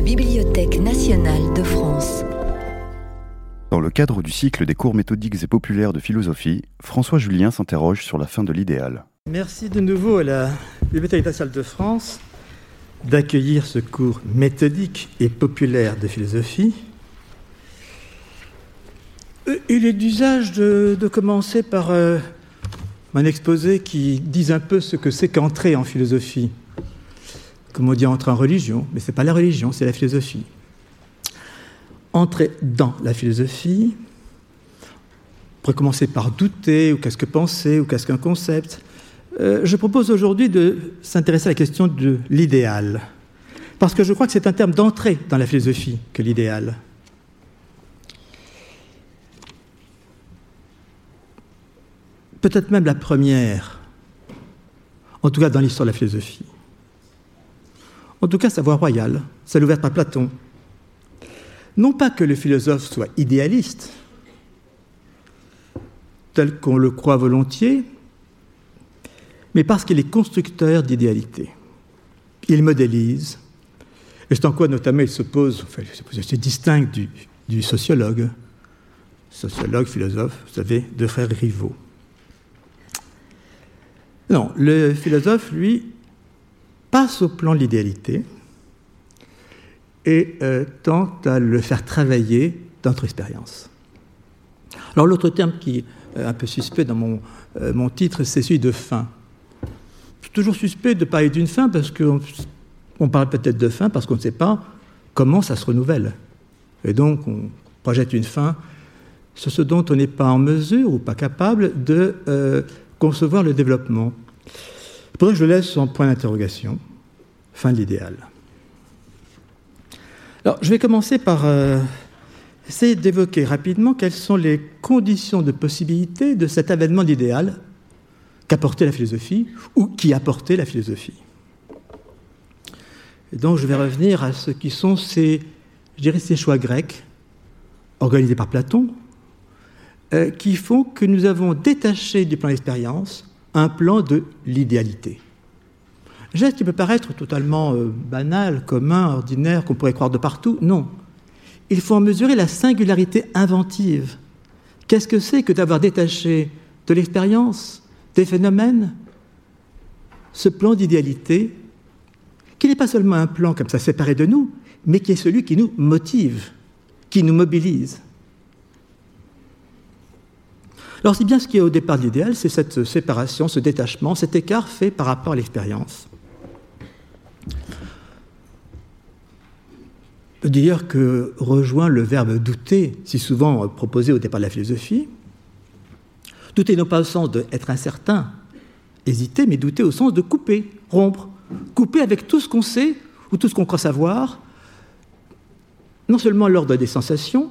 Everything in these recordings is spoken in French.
la Bibliothèque nationale de France. Dans le cadre du cycle des cours méthodiques et populaires de philosophie, François Julien s'interroge sur la fin de l'idéal. Merci de nouveau à la Bibliothèque nationale de France d'accueillir ce cours méthodique et populaire de philosophie. Euh, il est d'usage de, commencer par euh, mon exposé qui dit un peu ce que c'est qu'entrer en philosophie. Comme on dit entrer en religion, mais ce n'est pas la religion, c'est la philosophie. Entrer dans la philosophie, on pourrait commencer par douter, ou qu'est-ce que penser, ou qu'est-ce qu'un concept. Euh, je propose aujourd'hui de s'intéresser à la question de l'idéal, parce que je crois que c'est un terme d'entrée dans la philosophie que l'idéal. Peut-être même la première, en tout cas dans l'histoire de la philosophie. En tout cas, sa voie royale, celle ouverte par Platon. Non pas que le philosophe soit idéaliste, tel qu'on le croit volontiers, mais parce qu'il est constructeur d'idéalité. Il modélise, et c'est en quoi notamment il s'oppose, enfin, il se distingue du sociologue, sociologue, philosophe, vous savez, deux frères rivaux. Non, le philosophe, lui, passe au plan de l'idéalité et euh, tente à le faire travailler dans notre expérience. Alors l'autre terme qui est un peu suspect dans mon, euh, mon titre, c'est celui de fin toujours suspect de parler d'une fin parce qu'on on parle peut-être de fin parce qu'on ne sait pas comment ça se renouvelle. Et donc, on projette une fin sur ce dont on n'est pas en mesure ou pas capable de euh, concevoir le développement. Je laisse en point d'interrogation. Fin de l'idéal. Alors, je vais commencer par euh, essayer d'évoquer rapidement quelles sont les conditions de possibilité de cet avènement d'idéal qu'apportait la philosophie ou qui apportait la philosophie. Donc je vais revenir à ce qui sont ces, je dirais, ces choix grecs organisés par Platon, euh, qui font que nous avons détaché du plan d'expérience un plan de l'idéalité. Geste qui peut paraître totalement euh, banal, commun, ordinaire, qu'on pourrait croire de partout. Non. Il faut en mesurer la singularité inventive. Qu'est-ce que c'est que d'avoir détaché de l'expérience des phénomènes, ce plan d'idéalité, qui n'est pas seulement un plan comme ça séparé de nous, mais qui est celui qui nous motive, qui nous mobilise. Alors c'est bien ce qui est au départ de l'idéal, c'est cette séparation, ce détachement, cet écart fait par rapport à l'expérience. Peut dire que rejoint le verbe douter, si souvent proposé au départ de la philosophie, Douter non pas au sens d'être incertain, hésiter, mais douter au sens de couper, rompre. Couper avec tout ce qu'on sait ou tout ce qu'on croit savoir, non seulement l'ordre des sensations,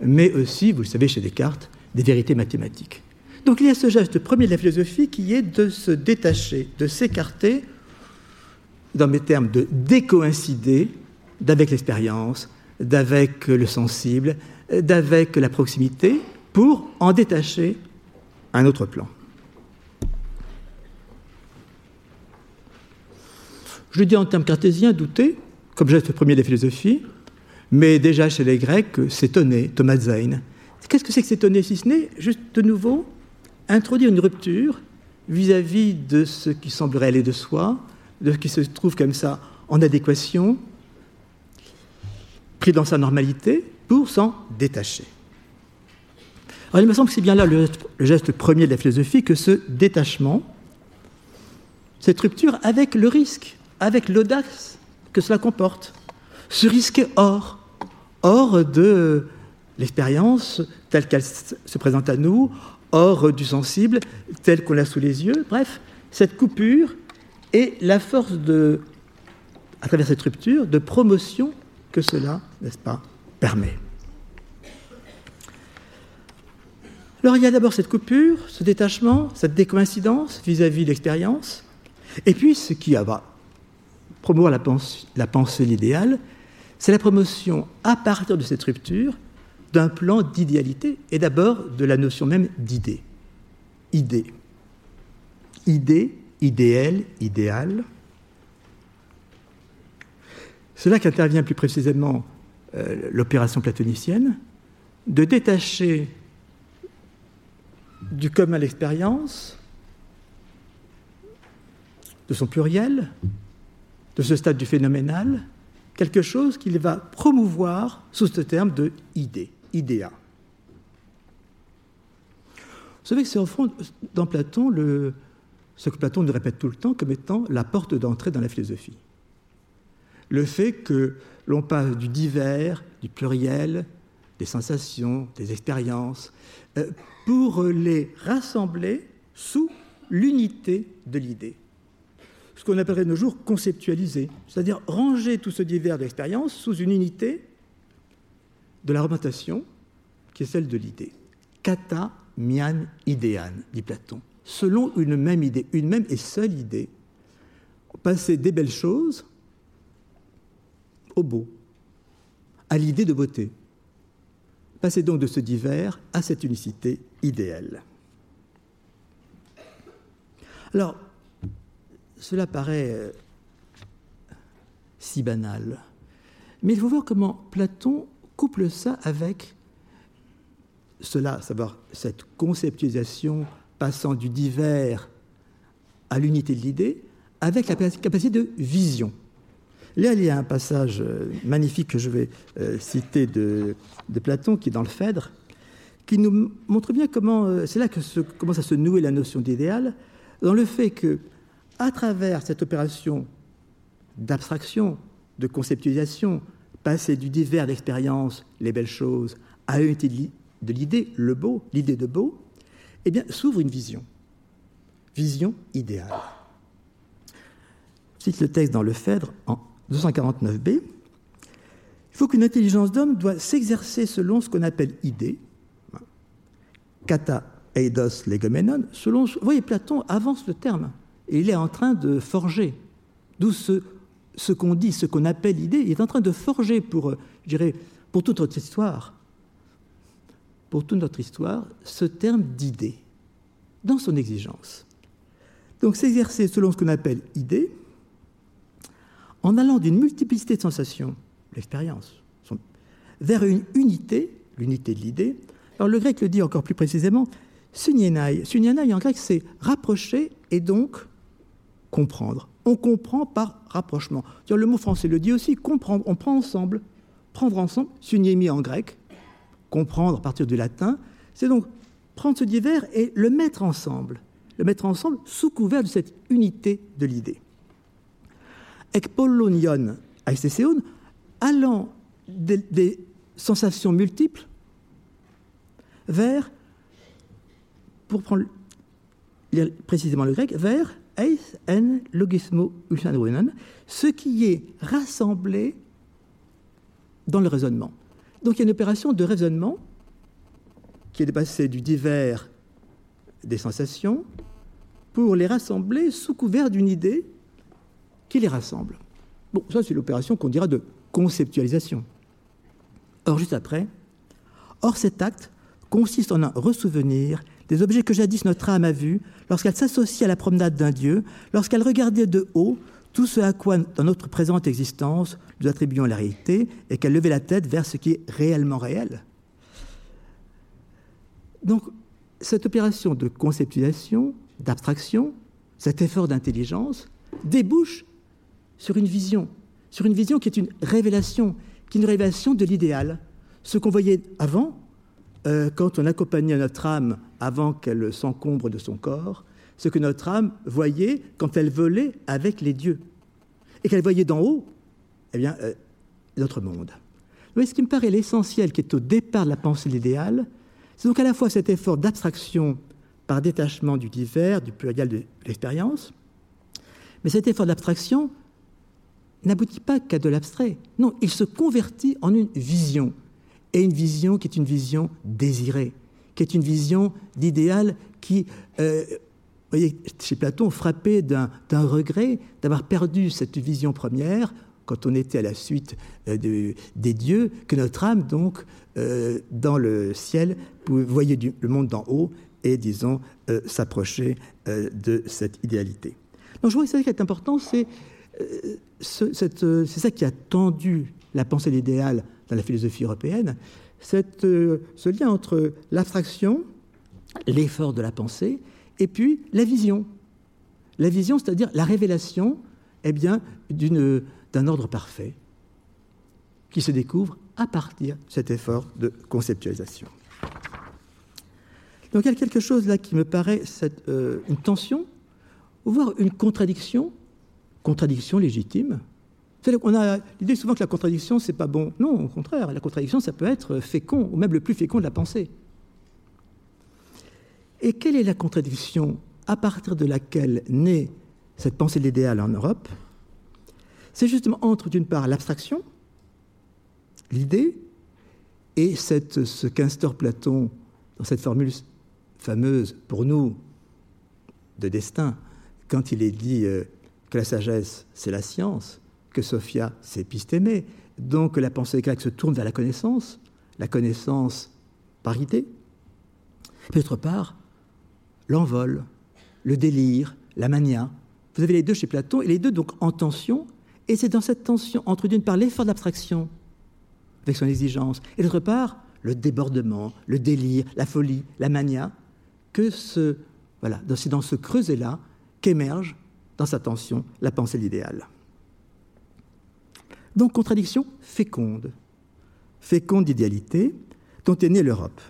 mais aussi, vous le savez chez Descartes, des vérités mathématiques. Donc il y a ce geste premier de la philosophie qui est de se détacher, de s'écarter, dans mes termes, de décoïncider d'avec l'expérience, d'avec le sensible, d'avec la proximité, pour en détacher un autre plan. Je dis en termes cartésiens, douter, comme geste premier des philosophies, mais déjà chez les Grecs, s'étonner, Thomas Zane. Qu'est-ce que c'est que s'étonner si ce n'est juste de nouveau introduire une rupture vis-à-vis de ce qui semblerait aller de soi, de ce qui se trouve comme ça en adéquation, pris dans sa normalité, pour s'en détacher. Alors il me semble que c'est bien là le, geste premier de la philosophie que ce détachement, cette rupture avec le risque, avec l'audace que cela comporte. Se risquer hors, hors de l'expérience telle qu'elle se présente à nous, hors du sensible tel qu'on l'a sous les yeux. Bref, cette coupure et la force de, à travers cette rupture, de promotion que cela, n'est-ce pas, permet. Alors il y a d'abord cette coupure, ce détachement, cette décoïncidence vis-à-vis de l'expérience, et puis ce qui va promouvoir la pensée, la pensée l'idéal, c'est la promotion à partir de cette rupture d'un plan d'idéalité et d'abord de la notion même d'idée. Idée. Idée, idéal, idéal. C'est là qu'intervient plus précisément euh, l'opération platonicienne, de détacher du commun l'expérience, de son pluriel, de ce stade du phénoménal, quelque chose qu'il va promouvoir sous ce terme de idée, Vous savez que c'est au fond, dans Platon, ce que Platon nous répète tout le temps comme étant la porte d'entrée dans la philosophie. Le fait que l'on passe du divers, du pluriel, des sensations, des expériences, euh, pour les rassembler sous l'unité de l'idée. Ce qu'on appellerait de nos jours conceptualiser, c'est-à-dire ranger tout ce divers d'expériences sous une unité de la représentation qui est celle de l'idée. Kata mian idean, dit Platon, selon une même idée, une même et seule idée, passer des belles choses au beau, à l'idée de beauté. Passer donc de ce divers à cette unicité idéale. Alors, cela paraît euh, si banal, mais il faut voir comment Platon couple ça avec cela, savoir cette conceptualisation passant du divers à l'unité de l'idée, avec la capacité de vision. Là, il y a un passage euh, magnifique que je vais euh, citer de, Platon, qui est dans le Phèdre, qui nous montre bien comment, euh, c'est là que commence à se nouer la notion d'idéal, dans le fait que, à travers cette opération d'abstraction, de conceptualisation, passer du divers d'expérience, les belles choses, à l'unité de l'idée, le beau, l'idée de beau, eh bien, s'ouvre une vision. Vision idéale. Je cite le texte dans le Phèdre en 249b, il faut qu'une intelligence d'homme doit s'exercer selon ce qu'on appelle idée, kata eidos legomenon, selon, vous voyez, Platon avance le terme, et il est en train de forger, d'où ce, ce qu'on dit, ce qu'on appelle idée, il est en train de forger pour, euh, je dirais, pour toute notre histoire, pour toute notre histoire, ce terme d'idée, dans son exigence. Donc s'exercer selon ce qu'on appelle idée, en allant d'une multiplicité de sensations, l'expérience, vers une unité, l'unité de l'idée. Alors le grec le dit encore plus précisément, sunyenai. Sunyenai en grec, c'est rapprocher et donc comprendre. On comprend par rapprochement. Le mot français le dit aussi, comprendre, on prend ensemble, prendre ensemble, sunyemi en grec, comprendre à partir du latin, c'est donc prendre ce divers et le mettre ensemble, le mettre ensemble sous couvert de cette unité de l'idée. Ekpollonion allant des, sensations multiples vers, pour prendre précisément le grec, vers eis en logismo ce qui est rassemblé dans le raisonnement. Donc il y a une opération de raisonnement qui est de passer du divers des sensations pour les rassembler sous couvert d'une idée qui les rassemble. Bon, ça c'est l'opération qu'on dira de conceptualisation. Or, juste après, or cet acte consiste en un ressouvenir des objets que jadis notre âme a vus lorsqu'elle s'associe à la promenade d'un Dieu, lorsqu'elle regardait de haut tout ce à quoi, dans notre présente existence, nous attribuons la réalité, et qu'elle levait la tête vers ce qui est réellement réel. Donc, cette opération de conceptualisation, d'abstraction, cet effort d'intelligence, débouche sur une vision, sur une vision qui est une révélation, qui est une révélation de l'idéal. Ce qu'on voyait avant, euh, quand on accompagnait notre âme avant qu'elle s'encombre de son corps, ce que notre âme voyait quand elle volait avec les dieux, et qu'elle voyait d'en haut, eh bien, euh, notre monde. Mais ce qui me paraît l'essentiel, qui est au départ de la pensée de l'idéal, c'est donc à la fois cet effort d'abstraction par détachement du divers, du pluriel de l'expérience, mais cet effort d'abstraction n'aboutit pas qu'à de l'abstrait. Non, il se convertit en une vision. Et une vision qui est une vision désirée, qui est une vision d'idéal qui, euh, voyez, chez Platon, frappé d'un regret d'avoir perdu cette vision première quand on était à la suite euh, des dieux, que notre âme, donc, euh, dans le ciel, voyait le monde d'en haut et, disons, s'approcher de cette idéalité. Donc je vois que ce qui est important, c'est c'est ça qui a tendu la pensée de l'idéal dans la philosophie européenne, ce lien entre l'abstraction, l'effort de la pensée, et puis la vision. La vision, c'est-à-dire la révélation eh bien, d'un ordre parfait qui se découvre à partir de cet effort de conceptualisation. Donc il y a quelque chose là qui me paraît euh, une tension, voire une contradiction, contradiction légitime. On a l'idée souvent que la contradiction, c'est pas bon. Non, au contraire, la contradiction, ça peut être fécond, ou même le plus fécond de la pensée. Et quelle est la contradiction à partir de laquelle naît cette pensée de l'idéal en Europe? C'est justement entre, d'une part, l'abstraction, l'idée, et cette, ce qu'instaure Platon dans cette formule fameuse pour nous de destin, quand il est dit euh, que la sagesse, c'est la science, que Sophia, c'est épistémé, donc la pensée grecque se tourne vers la connaissance, la connaissance par idée. D'autre part, l'envol, le délire, la mania. Vous avez les deux chez Platon, et les deux donc en tension, et c'est dans cette tension entre d'une part l'effort d'abstraction, avec son exigence, et d'autre part le débordement, le délire, la folie, la mania, que ce, voilà, c'est dans ce creuset-là qu'émerge dans sa tension la pensée de l'idéal. Donc contradiction féconde, féconde d'idéalité dont est née l'Europe.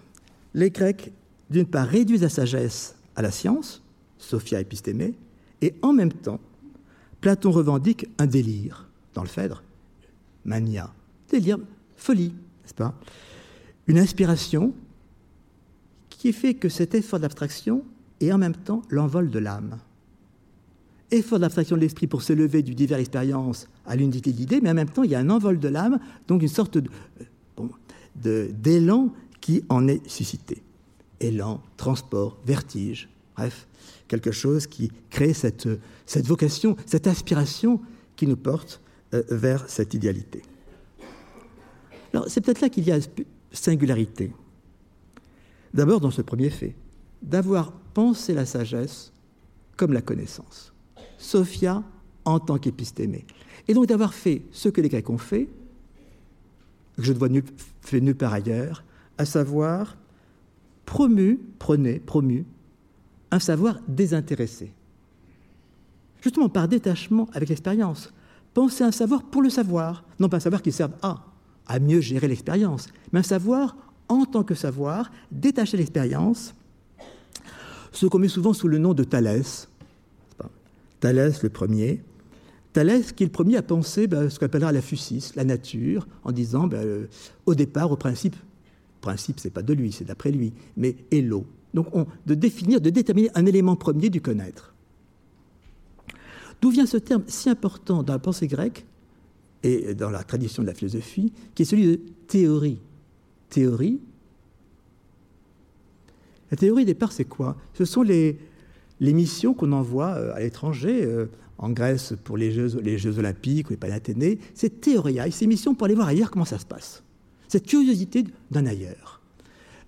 Les Grecs, d'une part, réduisent la sagesse à la science, Sophia épistémée, et en même temps, Platon revendique un délire dans le Phèdre, mania, délire, folie, n'est-ce pas? Une inspiration qui fait que cet effort d'abstraction est en même temps l'envol de l'âme. Effort d'abstraction de l'esprit pour s'élever du divers expérience à l'unité d'idées, mais en même temps, il y a un envol de l'âme, donc une sorte d'élan qui en est suscité. Élan, transport, vertige, bref, quelque chose qui crée cette, cette vocation, cette aspiration qui nous porte euh, vers cette idéalité. Alors, c'est peut-être là qu'il y a singularité. D'abord, dans ce premier fait, d'avoir pensé la sagesse comme la connaissance. Sophia en tant qu'épistémée. Et donc d'avoir fait ce que les Grecs ont fait, que je ne vois fait nulle part ailleurs, à savoir promu, prenez, promu, un savoir désintéressé. Justement par détachement avec l'expérience. Pensez un savoir pour le savoir, non pas un savoir qui serve à, à mieux gérer l'expérience, mais un savoir en tant que savoir, détaché de l'expérience, ce qu'on met souvent sous le nom de Thalès. Thalès le premier. Thalès qui est le premier à penser ben, ce qu'on appellera la fusis, la nature, en disant ben, euh, au départ, au principe, principe, c'est pas de lui, c'est d'après lui, mais est l'eau. Donc de définir, de déterminer un élément premier du connaître. D'où vient ce terme si important dans la pensée grecque et dans la tradition de la philosophie, qui est celui de théorie théorie. La théorie, au départ, c'est quoi? Ce sont les, les missions qu'on envoie euh, à l'étranger, euh, en Grèce pour les Jeux, Olympiques ou les Panathénées. C'est théoria, ces missions pour aller voir ailleurs comment ça se passe. Cette curiosité d'un ailleurs.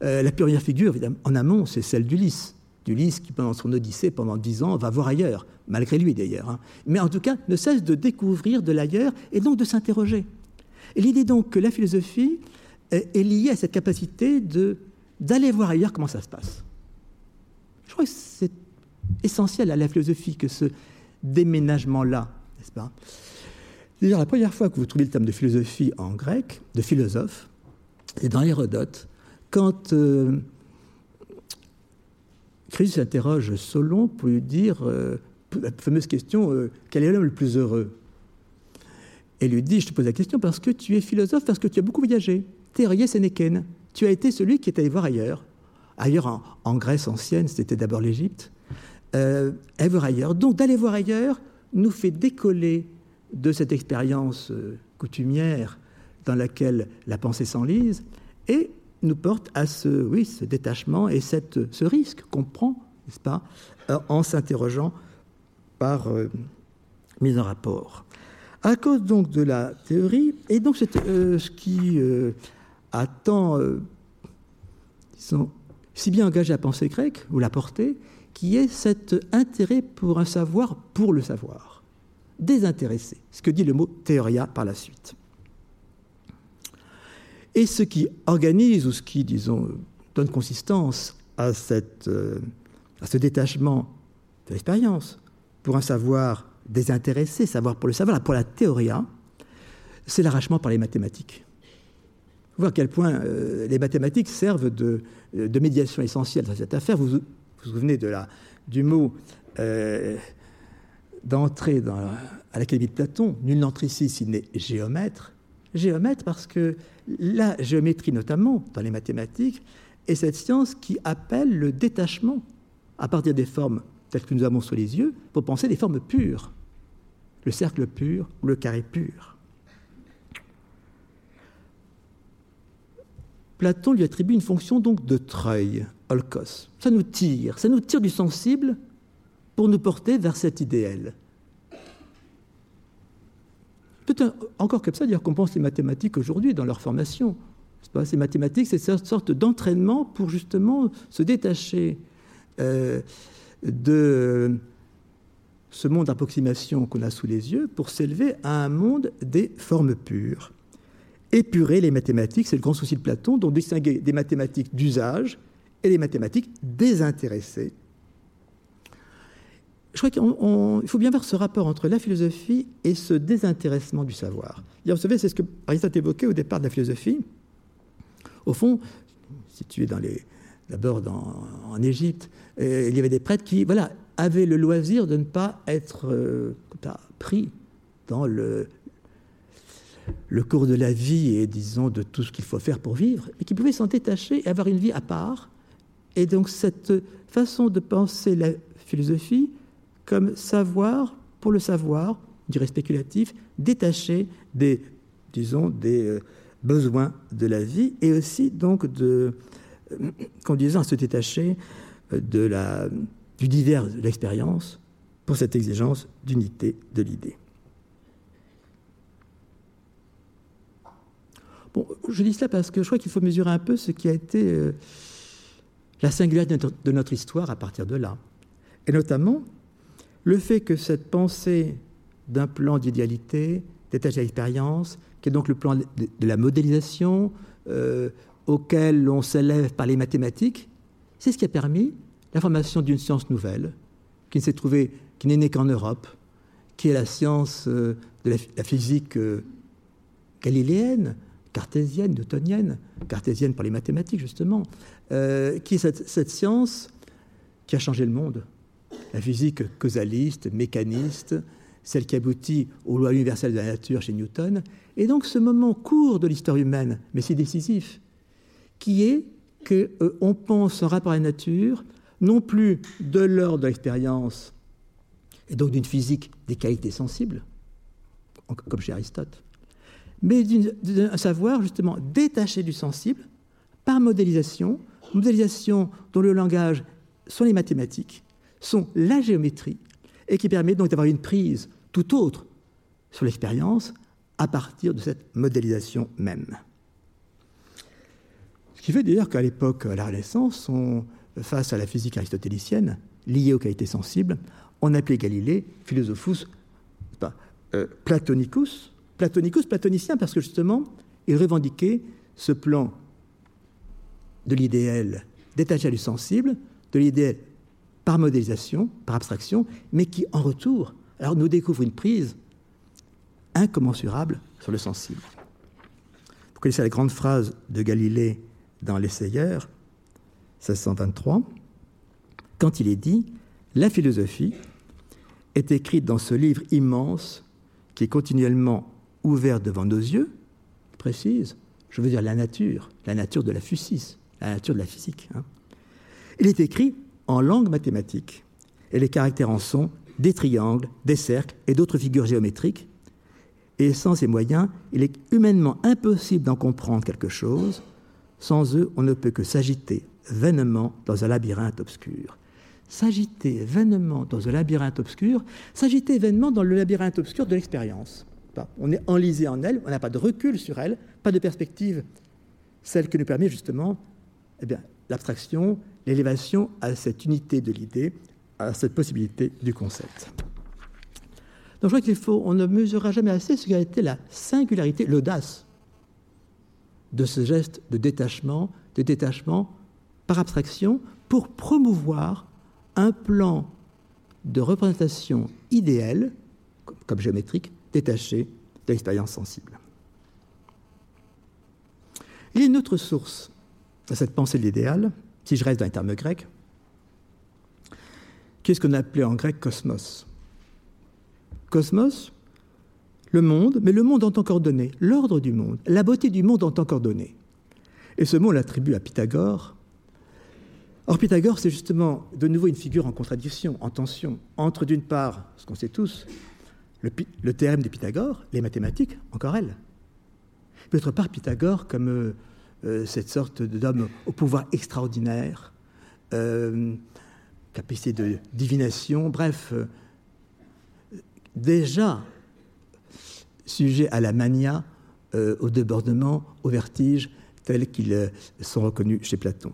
Euh, la première figure, évidemment, en amont, c'est celle d'Ulysse. D'Ulysse qui, pendant son Odyssée, pendant dix ans, va voir ailleurs, malgré lui d'ailleurs. Hein. Mais en tout cas, ne cesse de découvrir de l'ailleurs et donc de s'interroger. Et l'idée donc que la philosophie, est, lié à cette capacité d'aller voir ailleurs comment ça se passe. Je crois que c'est essentiel à la philosophie que ce déménagement-là, n'est-ce pas? D'ailleurs, la première fois que vous trouvez le terme de philosophie en grec, de philosophe, c'est dans Hérodote, quand euh, Christ interroge Solon pour lui dire euh, la fameuse question euh, quel est l'homme le plus heureux? Et lui dit Je te pose la question parce que tu es philosophe, parce que tu as beaucoup voyagé. Sénéken. Tu as été celui qui est allé voir ailleurs. Ailleurs, en, Grèce ancienne, c'était d'abord l'Égypte. Euh, voir ailleurs. Donc, d'aller voir ailleurs nous fait décoller de cette expérience euh, coutumière dans laquelle la pensée s'enlise et nous porte à ce, oui, ce détachement et cette, ce risque qu'on prend, n'est-ce pas, euh, en s'interrogeant par euh, mise en rapport. À cause donc de la théorie, et donc ce qui a tant, euh, si bien engagé à penser grecque, ou la portée, qui est cet intérêt pour un savoir pour le savoir. désintéressé, ce que dit le mot théoria par la suite. Et ce qui organise, ou ce qui, disons, donne consistance à, euh, ce détachement de l'expérience, pour un savoir désintéressé, savoir pour le savoir, pour la théoria, c'est l'arrachement par les mathématiques. Vous voyez à quel point euh, les mathématiques servent de, de, médiation essentielle dans cette affaire. Vous, souvenez de la, du mot euh, d'entrée à l'Académie de Platon, nul n'entre ici s'il n'est géomètre. Géomètre parce que la géométrie notamment, dans les mathématiques, est cette science qui appelle le détachement à partir des formes telles que nous avons sous les yeux pour penser des formes pures. Le cercle pur ou le carré pur. Platon lui attribue une fonction donc de treuil, olkos. Ça nous tire, ça nous tire du sensible pour nous porter vers cet idéal. Encore comme ça, dire qu'on pense les mathématiques aujourd'hui dans leur formation. Pas ces mathématiques, c'est cette sorte d'entraînement pour justement se détacher euh, de ce monde d'approximation qu'on a sous les yeux pour s'élever à un monde des formes pures. Épurer les mathématiques, c'est le grand souci de Platon, dont distinguer des mathématiques d'usage et des mathématiques désintéressées. Je crois qu'il faut bien voir ce rapport entre la philosophie et ce désintéressement du savoir. Vous savez, c'est ce que Aristote évoquait au départ de la philosophie. Au fond, situé dans les, d'abord en Égypte, euh, il y avait des prêtres qui voilà, avaient le loisir de ne pas être euh, pris dans le, le cours de la vie et, disons, de tout ce qu'il faut faire pour vivre, mais qui pouvaient s'en détacher et avoir une vie à part. Et donc, cette façon de penser la philosophie comme savoir pour le savoir, dirais spéculatif, détaché des, disons, des euh, besoins de la vie et aussi, donc, de, euh, conduisant à se détacher euh, de la, du divers de l'expérience pour cette exigence d'unité de l'idée. Bon, je dis cela parce que je crois qu'il faut mesurer un peu ce qui a été euh, la singularité de notre histoire à partir de là. Et notamment le fait que cette pensée d'un plan d'idéalité, détaché à l'expérience, qui est donc le plan de, la modélisation euh, auquel l'on s'élève par les mathématiques, c'est ce qui a permis la formation d'une science nouvelle, qui s'est trouvée, qui n'est née qu'en Europe, qui est la science euh, de la, physique galiléenne, cartésienne, newtonienne, cartésienne par les mathématiques justement, euh, qui est cette, science qui a changé le monde. La physique causaliste, mécaniste, celle qui aboutit aux lois universelles de la nature chez Newton. Et donc ce moment court de l'histoire humaine, mais si décisif, qui est qu'on euh, pense en rapport à la nature, non plus de l'ordre de l'expérience, et donc d'une physique des qualités sensibles, comme chez Aristote, mais d'un savoir justement détaché du sensible par modélisation, modélisation dont le langage sont les mathématiques, sont la géométrie, et qui permet donc d'avoir une prise tout autre sur l'expérience à partir de cette modélisation même. Ce qui fait d'ailleurs qu'à l'époque, à la Renaissance, face à la physique aristotélicienne, liée aux qualités sensibles, on appelait Galilée philosophus euh, platonicus, platonicus, platonicien, parce que justement, il revendiquait ce plan de l'idéal détaché du sensible, de l'idéal par modélisation, par abstraction, mais qui, en retour, nous découvre une prise incommensurable sur le sensible. Vous connaissez la grande phrase de Galilée dans L'Essayeur, 1623, quand il est dit La philosophie est écrite dans ce livre immense qui est continuellement ouvert devant nos yeux, précise, je veux dire la nature, la nature de la physis, la nature de la physique. Hein. Il est écrit en langue mathématique, et les caractères en sont des triangles, des cercles et d'autres figures géométriques, et sans ces moyens, il est humainement impossible d'en comprendre quelque chose. Sans eux, on ne peut que s'agiter vainement dans un labyrinthe obscur. S'agiter vainement dans un labyrinthe obscur, s'agiter vainement dans le labyrinthe obscur de l'expérience. On est enlisé en elle, on n'a pas de recul sur elle, pas de perspective, celle qui nous permet justement eh bien, l'abstraction, l'élévation à cette unité de l'idée, à cette possibilité du concept. Donc je crois qu'il faut, on ne mesurera jamais assez ce qu'a été la singularité, l'audace de ce geste de détachement, de détachement par abstraction pour promouvoir un plan de représentation idéale, comme géométrique, détaché de l'expérience sensible. Il y a une autre source à cette pensée de l'idéal, si je reste dans les termes grecs, qui est ce qu'on appelait en grec cosmos. Cosmos, le monde, mais le monde en tant qu'ordonné, l'ordre du monde, la beauté du monde en tant qu'ordonné. Et ce mot, l'attribue à Pythagore. Or, Pythagore, c'est justement de nouveau une figure en contradiction, en tension, entre d'une part, ce qu'on sait tous, le, théorème de Pythagore, les mathématiques, encore elles. D'autre part, Pythagore, comme euh, euh, cette sorte d'homme au pouvoir extraordinaire, euh, capacité de divination, bref, déjà sujet à la mania, au débordement, au vertige, tels qu'ils sont reconnus chez Platon.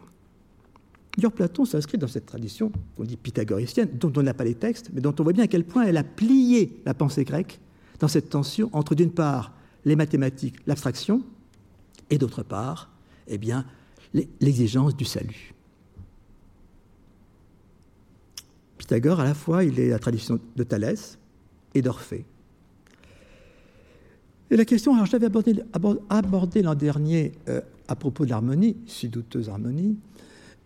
D'ailleurs, Platon s'inscrit dans cette tradition qu'on dit pythagoricienne, dont on n'a pas les textes, mais dont on voit bien à quel point elle a plié la pensée grecque dans cette tension entre, d'une part, les mathématiques, l'abstraction, et d'autre part, eh bien, l'exigence du salut. Pythagore, à la fois, il est la tradition de Thalès et d'Orphée. Et la question, alors je l'avais abordée l'an dernier euh, à propos de l'harmonie, si douteuse harmonie,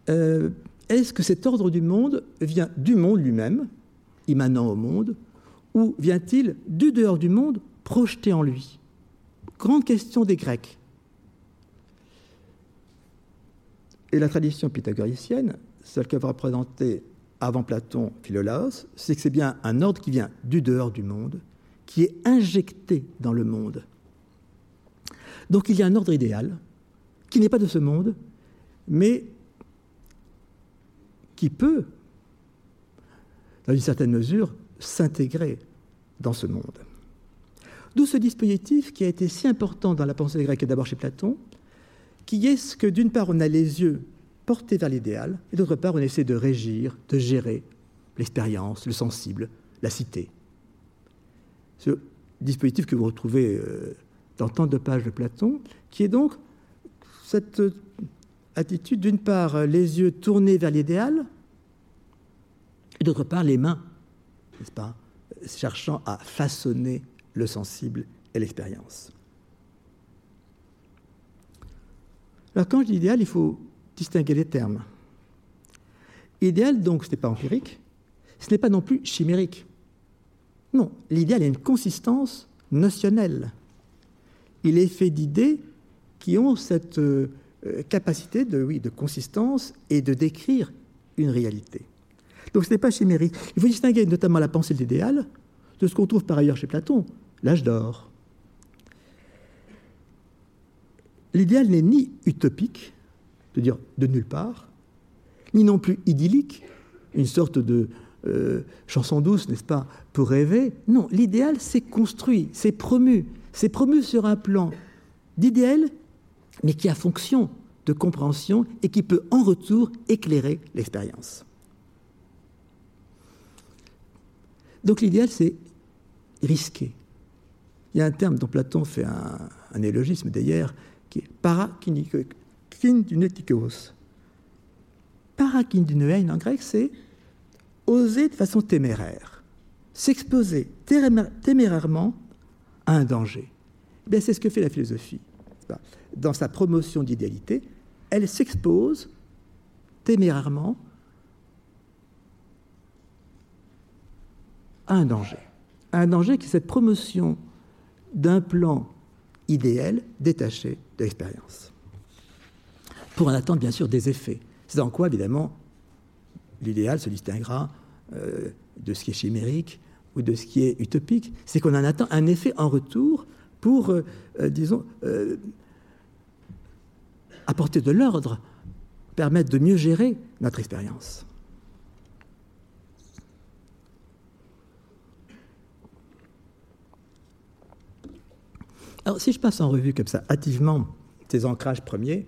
euh, est-ce que cet ordre du monde vient du monde lui-même, immanent au monde, ou vient-il du dehors du monde, projeté en lui? Grande question des Grecs. Et la tradition pythagoricienne, celle que va avant Platon Philolaos, c'est que c'est bien un ordre qui vient du dehors du monde, qui est injecté dans le monde. Donc il y a un ordre idéal qui n'est pas de ce monde, mais qui peut, dans une certaine mesure, s'intégrer dans ce monde. D'où ce dispositif qui a été si important dans la pensée grecque et d'abord chez Platon, qui est ce que d'une part on a les yeux portés vers l'idéal, et d'autre part on essaie de régir, de gérer l'expérience, le sensible, la cité ce dispositif que vous retrouvez euh, dans tant de pages de Platon, qui est donc cette attitude, d'une part, les yeux tournés vers l'idéal, et d'autre part, les mains, n'est-ce pas, cherchant à façonner le sensible et l'expérience. Alors, quand je dis idéal, il faut distinguer les termes. Idéal, donc, ce n'est pas empirique, ce n'est pas non plus chimérique. Non, l'idéal a une consistance notionnelle. Il est fait d'idées qui ont cette euh, capacité de, oui, de consistance et de décrire une réalité. Donc ce n'est pas chimérique. Il faut distinguer notamment la pensée de l'idéal de ce qu'on trouve par ailleurs chez Platon, l'âge d'or. L'idéal n'est ni utopique, c'est-à-dire de nulle part, ni non plus idyllique, une sorte de, euh, chanson douce, n'est-ce pas, pour rêver. Non, l'idéal, c'est construit, c'est promu. C'est promu sur un plan d'idéal, mais qui a fonction de compréhension et qui peut en retour éclairer l'expérience. Donc l'idéal, c'est risqué. Il y a un terme dont Platon fait un, élogisme d'ailleurs, qui est parakinikos. Parakinein en grec, c'est oser de façon téméraire, s'exposer témérairement à un danger. Eh c'est ce que fait la philosophie. Dans sa promotion d'idéalité, elle s'expose témérairement à un danger. un danger qui est cette promotion d'un plan idéal détaché de l'expérience. Pour en attendre bien sûr des effets. C'est en quoi, évidemment, l'idéal se distinguera euh, de ce qui est chimérique ou de ce qui est utopique. C'est qu'on en attend un effet en retour pour, euh, euh, disons, apporter de l'ordre, permettre de mieux gérer notre expérience. Alors, si je passe en revue comme ça, hâtivement, ces ancrages premiers,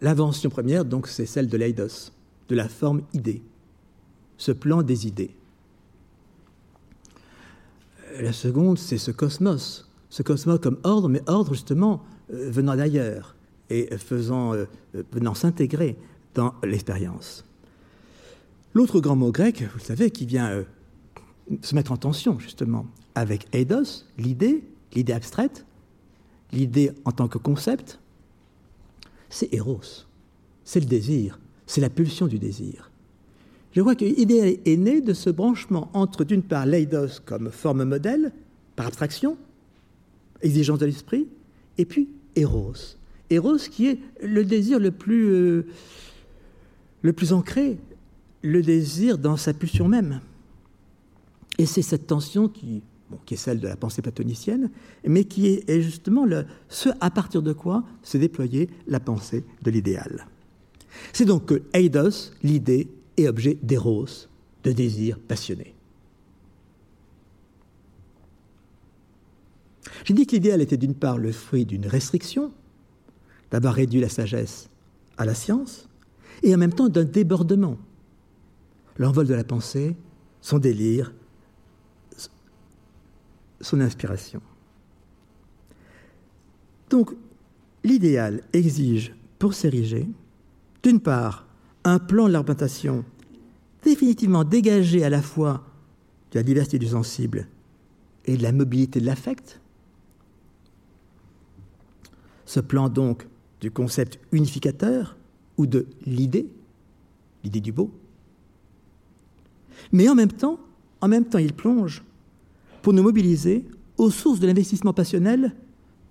l'invention première, donc, c'est celle de l'eidos de la forme idée, ce plan des idées. La seconde, c'est ce cosmos. Ce cosmos comme ordre, mais ordre justement euh, venant d'ailleurs et faisant, euh, venant s'intégrer dans l'expérience. L'autre grand mot grec, vous le savez, qui vient se mettre en tension justement avec eidos, l'idée, l'idée abstraite, l'idée en tant que concept, c'est Eros, c'est le désir, c'est la pulsion du désir. Je crois que l'idée est née de ce branchement entre, d'une part, l'eidos comme forme modèle, par abstraction, exigence de l'esprit, et puis Eros. Eros qui est le désir le plus, euh, le plus ancré, le désir dans sa pulsion même. Et c'est cette tension qui, qui est celle de la pensée platonicienne, mais qui est, justement le, ce à partir de quoi s'est déployée la pensée de l'idéal. C'est donc que Eidos, l'idée, est objet d'éros, de désir passionné. J'ai dit que l'idéal était d'une part le fruit d'une restriction, d'avoir réduit la sagesse à la science, et en même temps d'un débordement. L'envol de la pensée, son délire, son inspiration. Donc, l'idéal exige, pour s'ériger, d'une part, un plan de l'argumentation définitivement dégagé à la fois de la diversité du sensible et de la mobilité de l'affect. Ce plan donc du concept unificateur ou de l'idée, l'idée du beau. Mais en même temps, en même temps, il plonge pour nous mobiliser aux sources de l'investissement passionnel,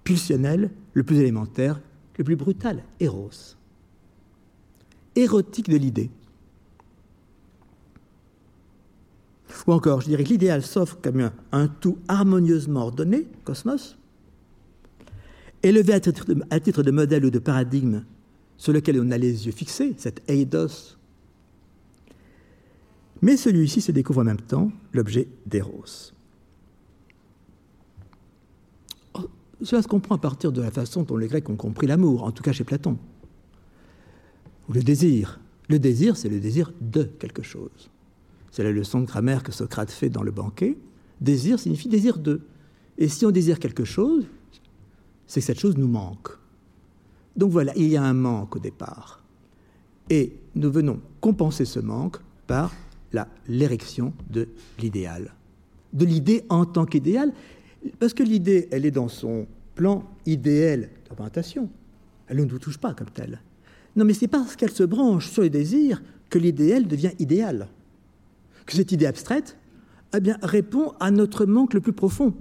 pulsionnel, le plus élémentaire, le plus brutal, Eros. Érotique de l'idée. Ou encore, je dirais que l'idéal s'offre comme un, tout harmonieusement ordonné, cosmos, élevé à titre, de, à titre, de, modèle ou de paradigme sur lequel on a les yeux fixés, cet eidos. Mais celui-ci se découvre en même temps l'objet d'Eros. Cela se comprend à partir de la façon dont les Grecs ont compris l'amour, en tout cas chez Platon. Ou le désir. Le désir, c'est le désir de quelque chose. C'est la leçon de grammaire que Socrate fait dans le banquet. Désir signifie désir de. Et si on désire quelque chose, c'est que cette chose nous manque. Donc voilà, il y a un manque au départ. Et nous venons compenser ce manque par l'érection de l'idéal. De l'idée en tant qu'idéal, parce que l'idée, elle est dans son plan idéal d'orientation. Elle ne nous touche pas comme telle. Non, mais c'est parce qu'elle se branche sur les désirs que l'idéal devient idéal. Que cette idée abstraite eh bien, répond à notre manque le plus profond.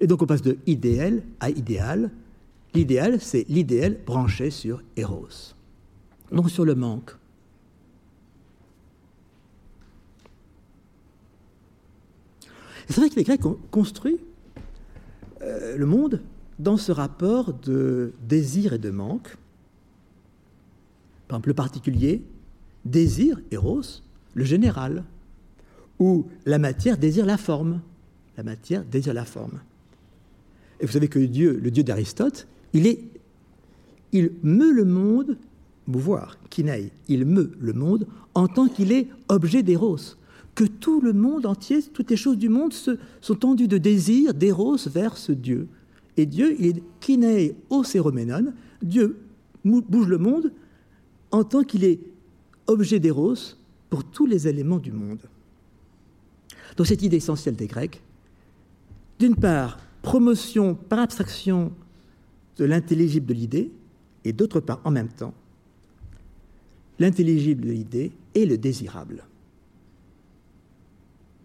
Et donc on passe de idéal à idéal. L'idéal, c'est l'idéal branché sur Eros, donc sur le manque. C'est vrai que les Grecs ont construit euh, le monde dans ce rapport de désir et de manque. Par exemple, le particulier désire, Eros, le général, ou la matière désire la forme. La matière désire la forme. Et vous savez que Dieu, le Dieu d'Aristote, il est, il meut le monde, mouvoir, kineï, il meut le monde en tant qu'il est objet d'Eros que tout le monde entier, toutes les choses du monde se, sont tendues de désir, d'éros vers ce Dieu. Et Dieu, il est kinei oséroménon, Dieu bouge le monde en tant qu'il est objet d'éros pour tous les éléments du monde. Donc cette idée essentielle des Grecs, d'une part, promotion par abstraction de l'intelligible de l'idée, et d'autre part, en même temps, l'intelligible de l'idée et le désirable.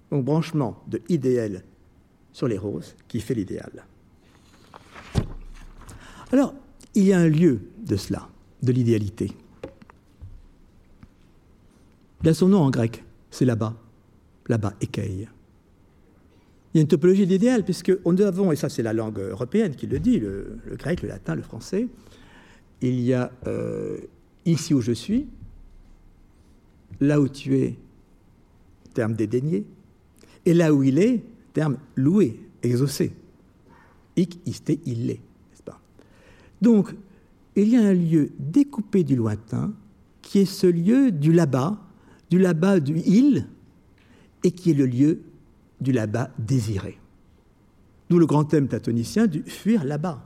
Donc branchement de idéal sur les roses qui fait l'idéal. Alors, il y a un lieu de cela, de l'idéalité. Il a son nom en grec, c'est là-bas, là-bas, ékeï. Il y a une topologie d'idéal, puisque nous avons, et ça c'est la langue européenne qui le dit, le, grec, le latin, le français, il y a euh, ici où je suis, là où tu es, terme dédaigné, et là où il est, terme loué, exaucé. Ic, iste, il est, Donc, il y a un lieu découpé du lointain, qui est ce lieu du là-bas, du là-bas du il, et qui est le lieu du là-bas désiré. D'où le grand thème platonicien du fuir là-bas.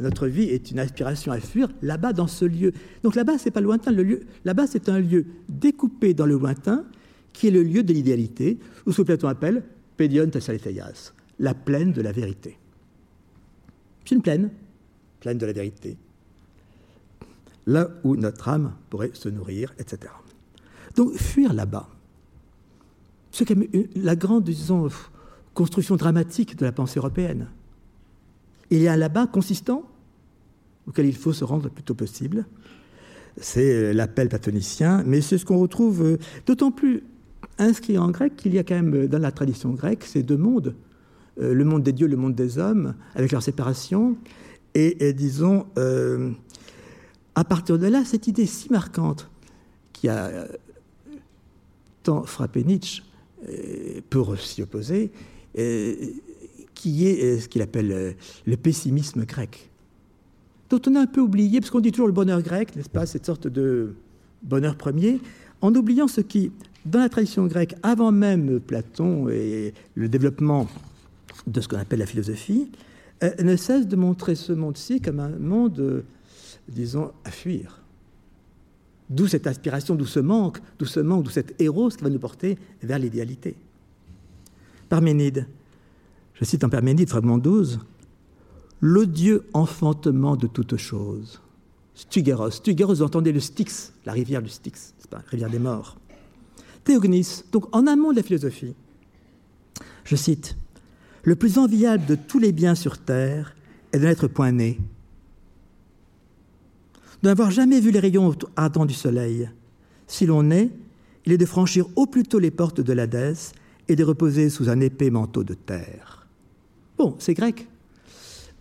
Notre vie est une aspiration à fuir là-bas, dans ce lieu. Donc là-bas, c'est pas lointain. Le lieu, là-bas, c'est un lieu découpé dans le lointain, qui est le lieu de l'idéalité, ou ce que Platon appelle pédion Thessalitheias, la plaine de la vérité. C'est une plaine, de la vérité, là où notre âme pourrait se nourrir, etc. Donc fuir là-bas, c'est la grande, construction dramatique de la pensée européenne. Il y a un là-bas consistant auquel il faut se rendre le plus tôt possible. C'est l'appel platonicien, mais c'est ce qu'on retrouve euh, d'autant plus inscrit en grec qu'il y a quand même euh, dans la tradition grecque ces deux mondes, euh, le monde des dieux, le monde des hommes, avec leur séparation. Et, disons, à partir de là, cette idée si marquante qui a tant frappé Nietzsche, pour s'y opposer, qui est euh, ce qu'il appelle euh, le pessimisme grec, dont on a un peu oublié, parce qu'on dit toujours le bonheur grec, n'est-ce pas, cette sorte de bonheur premier, en oubliant ce qui, dans la tradition grecque, avant même Platon et le développement de ce qu'on appelle la philosophie, euh, ne cesse de montrer ce monde-ci comme un monde, disons, à fuir. D'où cette aspiration, d'où ce manque, d'où ce manque, d'où cet héros qui va nous porter vers l'idéalité. Parménide, je cite en Parménide, fragment 12, L'odieux enfantement de toutes choses. Stugéros. Stugéros, vous entendez le Styx, la rivière du Styx, c'est pas, la rivière des morts. Théognis, donc en amont de la philosophie, je cite Le plus enviable de tous les biens sur terre est de n'être point né, de n'avoir jamais vu les rayons ardents du soleil. Si l'on est, il est de franchir au plus tôt les portes de l'Hadès et de reposer sous un épais manteau de terre. Bon, c'est grec.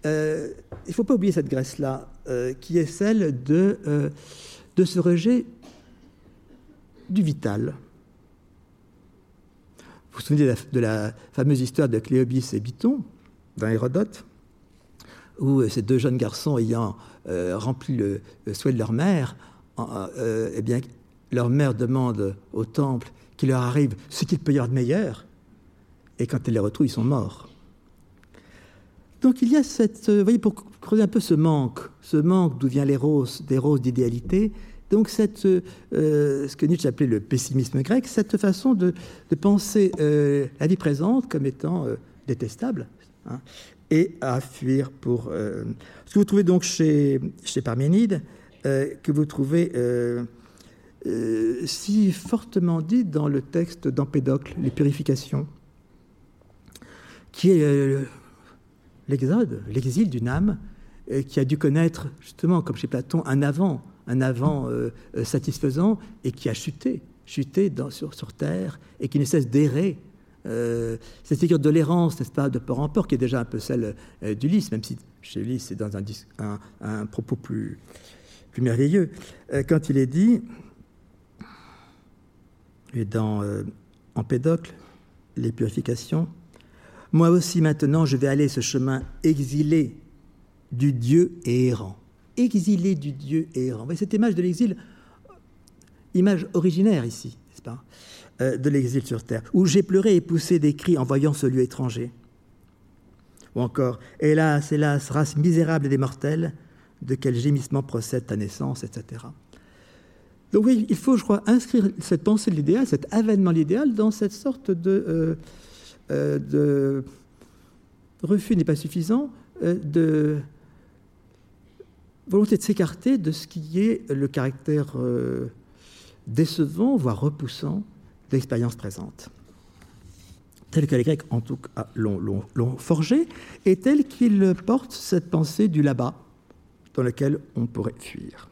Euh, il ne faut pas oublier cette Grèce-là, euh, qui est celle de, euh, de ce rejet du vital. Vous vous souvenez de la, fameuse histoire de Cléobis et Biton, dans Hérodote, où ces deux jeunes garçons ayant rempli le, souhait de leur mère, eh bien, leur mère demande au temple qu'il leur arrive ce qu'il peut y avoir de meilleur, et quand elle les retrouve, ils sont morts. Donc il y a cette, euh, vous voyez, pour creuser un peu ce manque, ce manque d'où vient les roses, des roses d'idéalité, donc cette, euh, ce que Nietzsche appelait le pessimisme grec, cette façon de, penser euh, la vie présente comme étant détestable hein, et à fuir pour... ce que vous trouvez donc chez, chez Parménide, que vous trouvez si fortement dit dans le texte d'Empédocle, les purifications, qui est l'exode, l'exil d'une âme euh, qui a dû connaître, justement, comme chez Platon, un avant, un avant euh, euh, satisfaisant et qui a chuté, chuté sur, terre et qui ne cesse d'errer. cette figure de l'errance, n'est-ce pas, de port en port, qui est déjà un peu celle d'Ulysse, même si chez Ulysse c'est dans un, propos plus, merveilleux. quand il est dit, et dans Empédocle, les purifications, moi aussi maintenant je vais aller ce chemin exilé du Dieu errant. Exilé du Dieu errant. cette image de l'exil, image originaire ici, n'est-ce pas, euh, de l'exil sur terre, où j'ai pleuré et poussé des cris en voyant ce lieu étranger. Ou encore, hélas, hélas, race misérable des mortels, de quel gémissement procède ta naissance, etc. Donc oui, il faut, je crois, inscrire cette pensée de l'idéal, cet avènement de l'idéal dans cette sorte de... Euh, euh, de refus n'est pas suffisant, de volonté de s'écarter de ce qui est le caractère euh, décevant, voire repoussant de l'expérience présente tel que les Grecs en tout cas l'ont forgé, et tel qu'il porte cette pensée du là-bas dans lequel on pourrait fuir.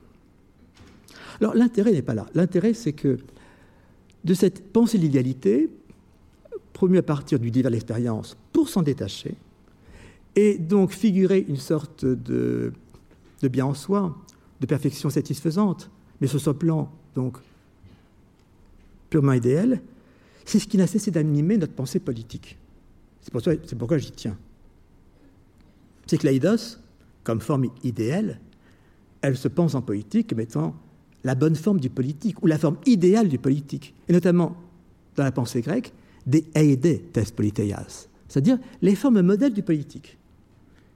Alors l'intérêt n'est pas là. L'intérêt, c'est que de cette pensée de l'idéalité, promu à partir du divers de l'expérience pour s'en détacher, et donc figurer une sorte de, de, bien en soi, de perfection satisfaisante, mais sur ce plan donc purement idéal, c'est ce qui n'a cessé d'animer notre pensée politique. C'est pour pourquoi j'y tiens. C'est que l'aidos, comme forme idéale, elle se pense en politique comme étant la bonne forme du politique, ou la forme idéale du politique. Et notamment, dans la pensée grecque, des eide tes politeias, c'est-à-dire les formes modèles du politique.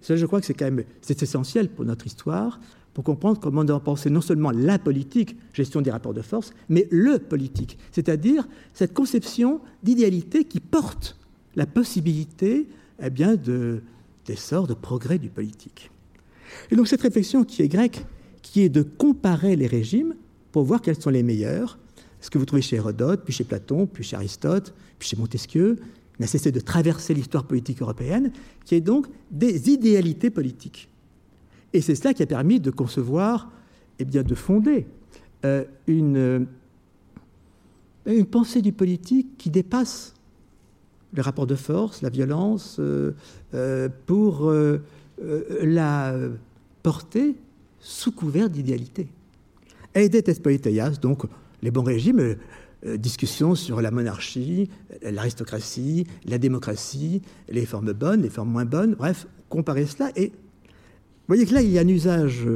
Ça, je crois que c'est quand même c'est essentiel pour notre histoire, pour comprendre comment on doit penser non seulement la politique, gestion des rapports de force, mais le politique, c'est-à-dire cette conception d'idéalité qui porte la possibilité eh bien, de, d'essor, de progrès du politique. Et donc cette réflexion qui est grecque, qui est de comparer les régimes pour voir quels sont les meilleurs, ce que vous trouvez chez Hérodote, puis chez Platon, puis chez Aristote, puis chez Montesquieu, n'a cessé de traverser l'histoire politique européenne, qui est donc des idéalités politiques. Et c'est cela qui a permis de concevoir, et eh bien, de fonder euh, une, pensée du politique qui dépasse les rapports de force, la violence, euh, euh, pour la porter sous couvert d'idéalité. Aidet es donc les bons régimes, discussion sur la monarchie, l'aristocratie, la démocratie, les formes bonnes, les formes moins bonnes, bref, comparer cela. Et vous voyez que là, il y a un usage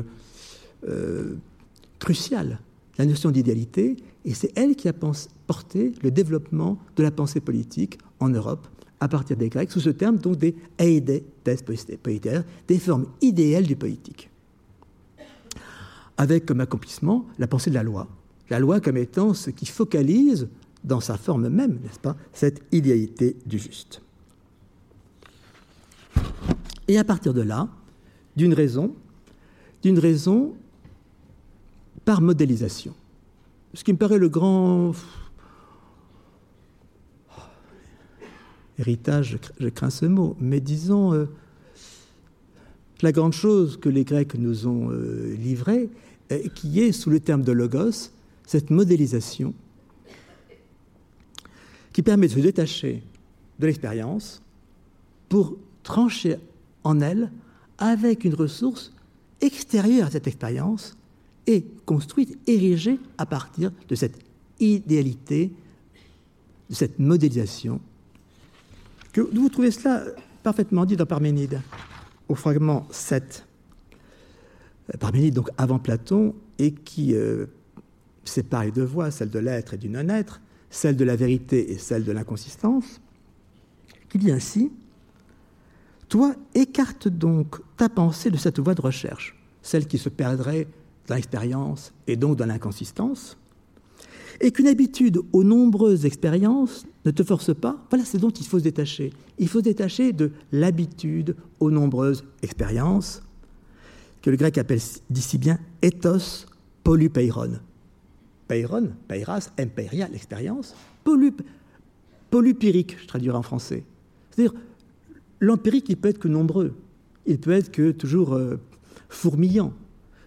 crucial, la notion d'idéalité, et c'est elle qui a porté le développement de la pensée politique en Europe à partir des Grecs, sous ce terme donc des eides des formes idéales du politique. Avec comme accomplissement la pensée de la loi. La loi comme étant ce qui focalise dans sa forme même, n'est-ce pas, cette idéalité du juste. Et à partir de là, d'une raison, d'une raison par modélisation. Ce qui me paraît le grand héritage, je crains ce mot, mais disons, euh, la grande chose que les Grecs nous ont euh, livrée, euh, qui est, sous le terme de logos, cette modélisation qui permet de se détacher de l'expérience pour trancher en elle avec une ressource extérieure à cette expérience et construite, érigée à partir de cette idéalité, de cette modélisation vous trouvez cela parfaitement dit dans Parménide, au fragment 7. Euh, Parménide, donc avant Platon, et qui euh, sépare deux voies, celle de l'être et du non-être, celle de la vérité et celle de l'inconsistance, qui dit ainsi Toi, écarte donc ta pensée de cette voie de recherche, celle qui se perdrait dans l'expérience et donc dans l'inconsistance, et qu'une habitude aux nombreuses expériences ne te force pas, voilà ce dont il faut se détacher. Il faut se détacher de l'habitude aux nombreuses expériences, que le grec appelle d'ici bien ethos polupeiron. Peiron, peiras, impéria, l'expérience, polupyrique, je traduirai en français. C'est-à-dire, l'empirique, il peut être que nombreux, il peut être que toujours euh, fourmillant.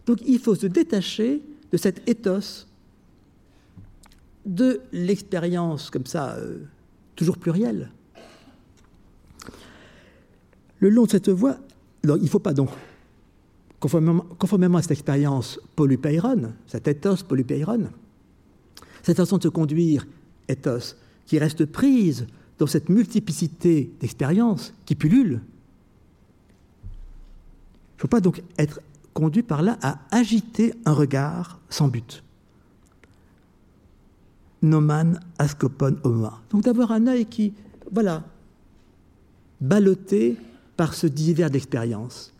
Donc il faut se détacher de cet ethos de l'expérience comme ça, euh, toujours plurielle. Le long de cette voie, il ne faut pas donc, conformément, à cette expérience polypeiron, cet ethos polypeiron, cette façon de se conduire, ethos, qui reste prise dans cette multiplicité d'expériences qui pullule, il ne faut pas donc être conduit par là à agiter un regard sans but noman ascopon oma. Donc d'avoir un œil qui, voilà, ballotté par ce divers d'expérience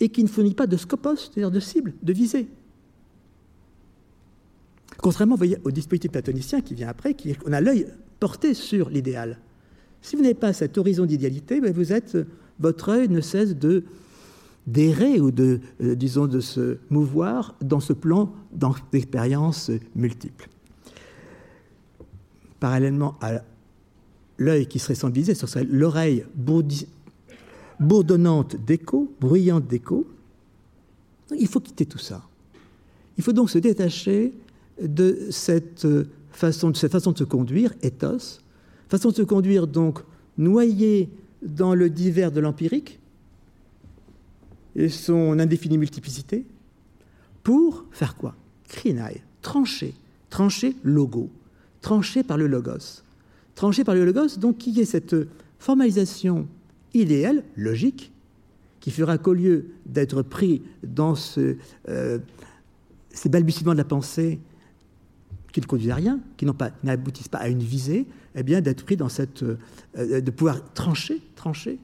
et qui ne fournit pas de scopos, c'est-à-dire de cible, de visée. Contrairement au dispositif platonicien qui vient après, qui, on a l'œil porté sur l'idéal. Si vous n'avez pas cet horizon d'idéalité, ben, vous êtes, votre œil ne cesse de d'errer ou de, euh, disons, de se mouvoir dans ce plan d'expériences multiples parallèlement à l'œil qui serait sans ce serait l'oreille bourdonnante d'écho, bruyante d'écho. Il faut quitter tout ça. Il faut donc se détacher de cette façon de, cette façon de se conduire, ethos, façon de se conduire donc noyée dans le divers de l'empirique et son indéfinie multiplicité, pour faire quoi? Crinaille, trancher, trancher logo, tranché par le logos. Tranché par le logos, donc qui est cette formalisation idéale, logique, qui fera qu'au lieu d'être pris dans ce, euh, ces balbutiements de la pensée qui ne conduisent à rien, qui n'aboutissent pas à une visée, eh bien, d'être pris dans cette. Euh, de pouvoir trancher, trancher.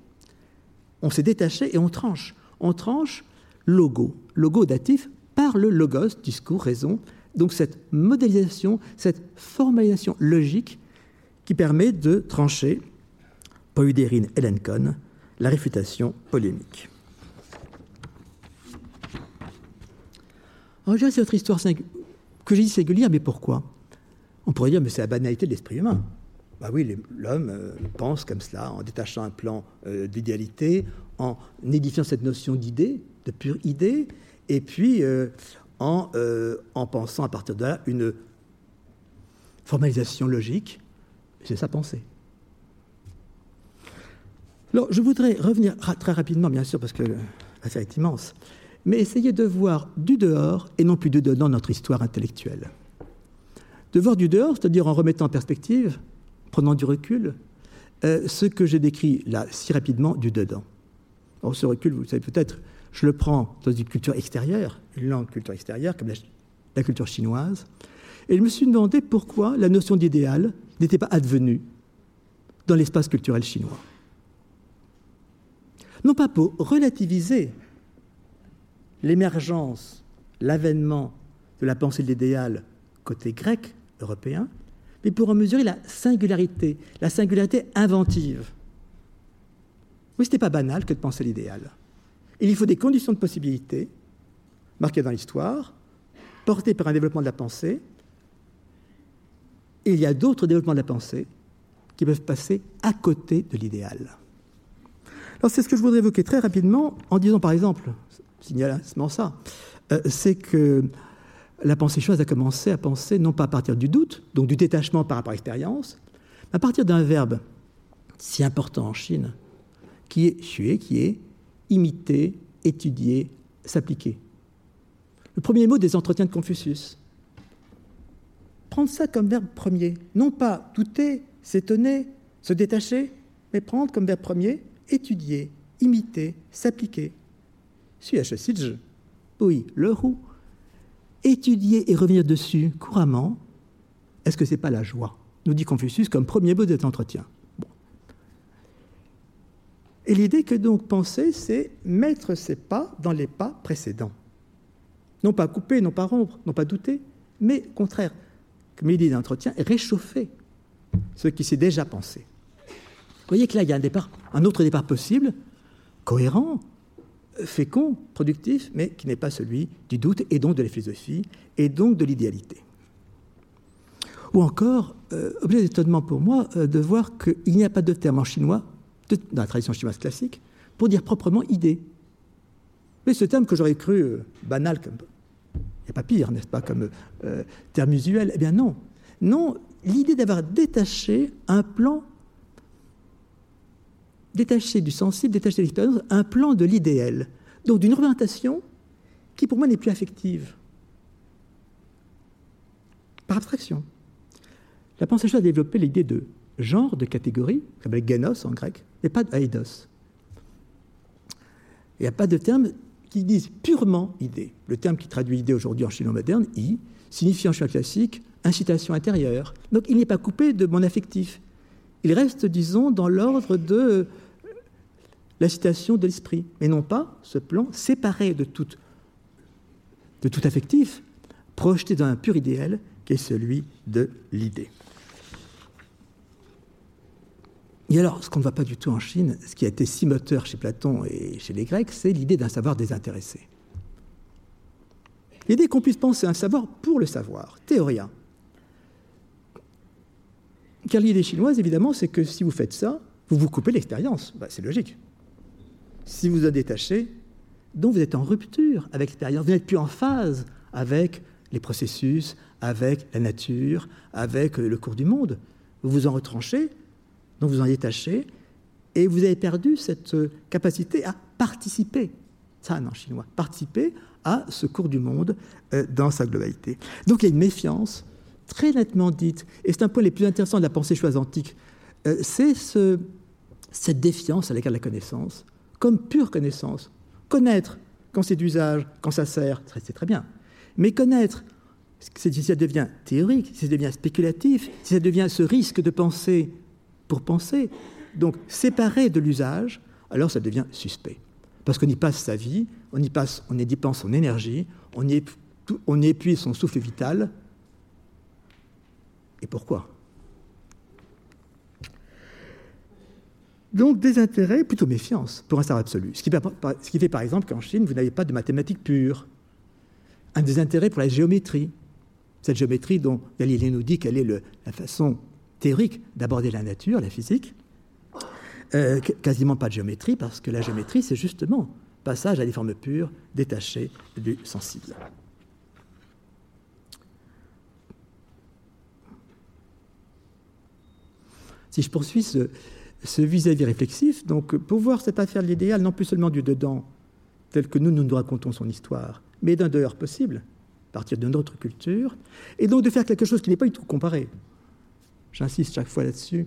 On s'est détaché et on tranche. On tranche logo, logo datif par le logos, discours, raison. Donc cette modélisation, cette formalisation logique qui permet de trancher, Poudérine et Lencon, la réfutation polémique. Alors, c'est notre histoire que j'ai dit singulière, mais pourquoi? On pourrait dire, mais c'est la banalité de l'esprit humain. Bah oui, l'homme euh, pense comme cela, en détachant un plan euh, d'idéalité, en édifiant cette notion d'idée, de pure idée, et puis euh, en, en, pensant à partir de là une formalisation logique. C'est sa pensée. Alors, je voudrais revenir très rapidement, bien sûr, parce que l'affaire est immense, mais essayer de voir du dehors et non plus du dedans notre histoire intellectuelle. De voir du dehors, c'est-à-dire en remettant en perspective, prenant du recul, euh, ce que j'ai décrit là si rapidement du dedans. Ce recul, vous le savez peut-être, je le prends dans une culture extérieure, une langue culture extérieure, comme la culture chinoise, et je me suis demandé pourquoi la notion d'idéal n'était pas advenue dans l'espace culturel chinois. Non pas pour relativiser l'émergence, l'avènement de la pensée de l'idéal côté grec, européen, mais pour en mesurer la singularité, la singularité inventive. Oui, ce n'est pas banal que de penser l'idéal. Il faut des conditions de possibilité, marquées dans l'histoire, portées par un développement de la pensée, et il y a d'autres développements de la pensée qui peuvent passer à côté de l'idéal. Alors c'est ce que je voudrais évoquer très rapidement en disant par exemple, signalement ça, euh, c'est que la pensée chinoise a commencé à penser non pas à partir du doute, donc du détachement par rapport à l'expérience, mais à partir d'un verbe si important en Chine, qui est xuer, qui est imiter, étudier, s'appliquer. Le premier mot des entretiens de Confucius. Prendre ça comme verbe premier, non pas douter, s'étonner, se détacher, mais prendre comme verbe premier étudier, imiter, s'appliquer. Suis-je Oui, le roux étudier et revenir dessus couramment, est-ce que ce n'est pas la joie? Nous dit Confucius comme premier mot de cet entretien. Et l'idée que donc penser, c'est mettre ses pas dans les pas précédents. Non pas couper, non pas rompre, non pas douter, mais au contraire, comme l'idée d'entretien, réchauffer ce qui s'est déjà pensé. Vous voyez que là, il y a un départ, un autre départ possible, cohérent, fécond, productif, mais qui n'est pas celui du doute et donc de la philosophie et donc de l'idéalité. Ou encore, euh, objet d'étonnement pour moi euh, de voir qu'il n'y a pas de terme en chinois, dans la tradition chinoise classique, pour dire proprement idée. Mais ce terme que j'aurais cru euh, banal, comme, il pas pire, n'est-ce pas, comme terme usuel, eh bien non. Non, l'idée d'avoir détaché un plan détaché du sensible, détaché de l'expérience, un plan de l'idéal. Donc d'une orientation qui pour moi n'est plus affective. Par abstraction. La pensée a développé l'idée de genre, de catégorie, s'appelle genos en grec, et pas d'aidos. Il n'y a pas de terme qui disent purement idée. Le terme qui traduit idée aujourd'hui en chinois moderne, i, signifie en chinois classique incitation intérieure. Donc il n'est pas coupé de mon affectif. Il reste, disons, dans l'ordre de la citation de l'esprit, mais non pas ce plan séparé de tout, affectif, projeté dans un pur idéal qui est celui de l'idée. Et alors, ce qu'on ne voit pas du tout en Chine, ce qui a été si moteur chez Platon et chez les Grecs, c'est l'idée d'un savoir désintéressé. L'idée qu'on puisse penser un savoir pour le savoir, théorien. Car l'idée chinoise, évidemment, c'est que si vous faites ça, vous vous coupez l'expérience. Bah, c'est logique si vous en détachez, donc vous êtes en rupture avec l'expérience, vous n'êtes plus en phase avec les processus, avec la nature, avec le cours du monde. Vous vous en retranchez, donc vous en détachez, et vous avez perdu cette capacité à participer, ça en chinois, participer à ce cours du monde euh, dans sa globalité. Donc il y a une méfiance très nettement dite, et c'est un point les plus intéressants de la pensée chinoise antique, euh, c'est cette défiance à l'égard de la connaissance, comme pure connaissance. Connaître, quand c'est d'usage, quand ça sert, c'est très bien. Mais connaître si ça devient théorique, si ça devient spéculatif, si ça devient ce risque de penser pour penser, donc séparé de l'usage, alors ça devient suspect. Parce qu'on y passe sa vie, on y, passe, on y dépense son énergie, on y, on y épuise son souffle vital. Et pourquoi? Donc des intérêts, plutôt méfiance pour un savoir absolu. Ce qui, fait par exemple qu'en Chine, vous n'avez pas de mathématiques pures. Un des intérêts pour la géométrie. Cette géométrie dont Galilée nous dit quelle est la façon théorique d'aborder la nature, la physique. Euh, quasiment pas de géométrie, parce que la géométrie, c'est justement passage à des formes pures, détachées du sensible. Si je poursuis ce, ce vis-à-vis réflexif, donc pour voir cette affaire de l'idéal, non plus seulement du dedans, tel que nous, nous racontons son histoire, mais d'un dehors possible, à partir d'une autre culture, et donc de faire quelque chose qui n'est pas du tout comparé. J'insiste chaque fois là-dessus.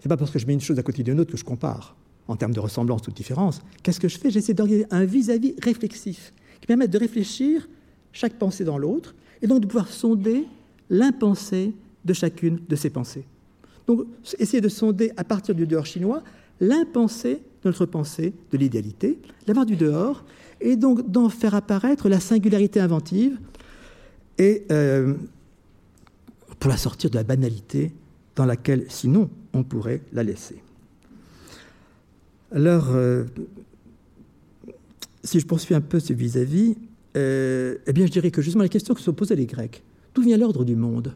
C'est pas parce que je mets une chose à côté d'une autre que je compare, en termes de ressemblance ou de différence. Qu'est-ce que je fais? J'essaie d'organiser un vis-à-vis réflexif, qui permet de réfléchir chaque pensée dans l'autre, et donc de pouvoir sonder l'impensée de chacune de ces pensées. Donc, essayer de sonder à partir du dehors chinois l'impensée de notre pensée de l'idéalité, l'avoir du dehors, et donc d'en faire apparaître la singularité inventive, et euh, pour la sortir de la banalité dans laquelle, sinon, on pourrait la laisser. Alors, euh, si je poursuis un peu ce vis-à-vis, euh, eh bien, je dirais que justement la question que se posaient les Grecs, d'où vient l'ordre du monde?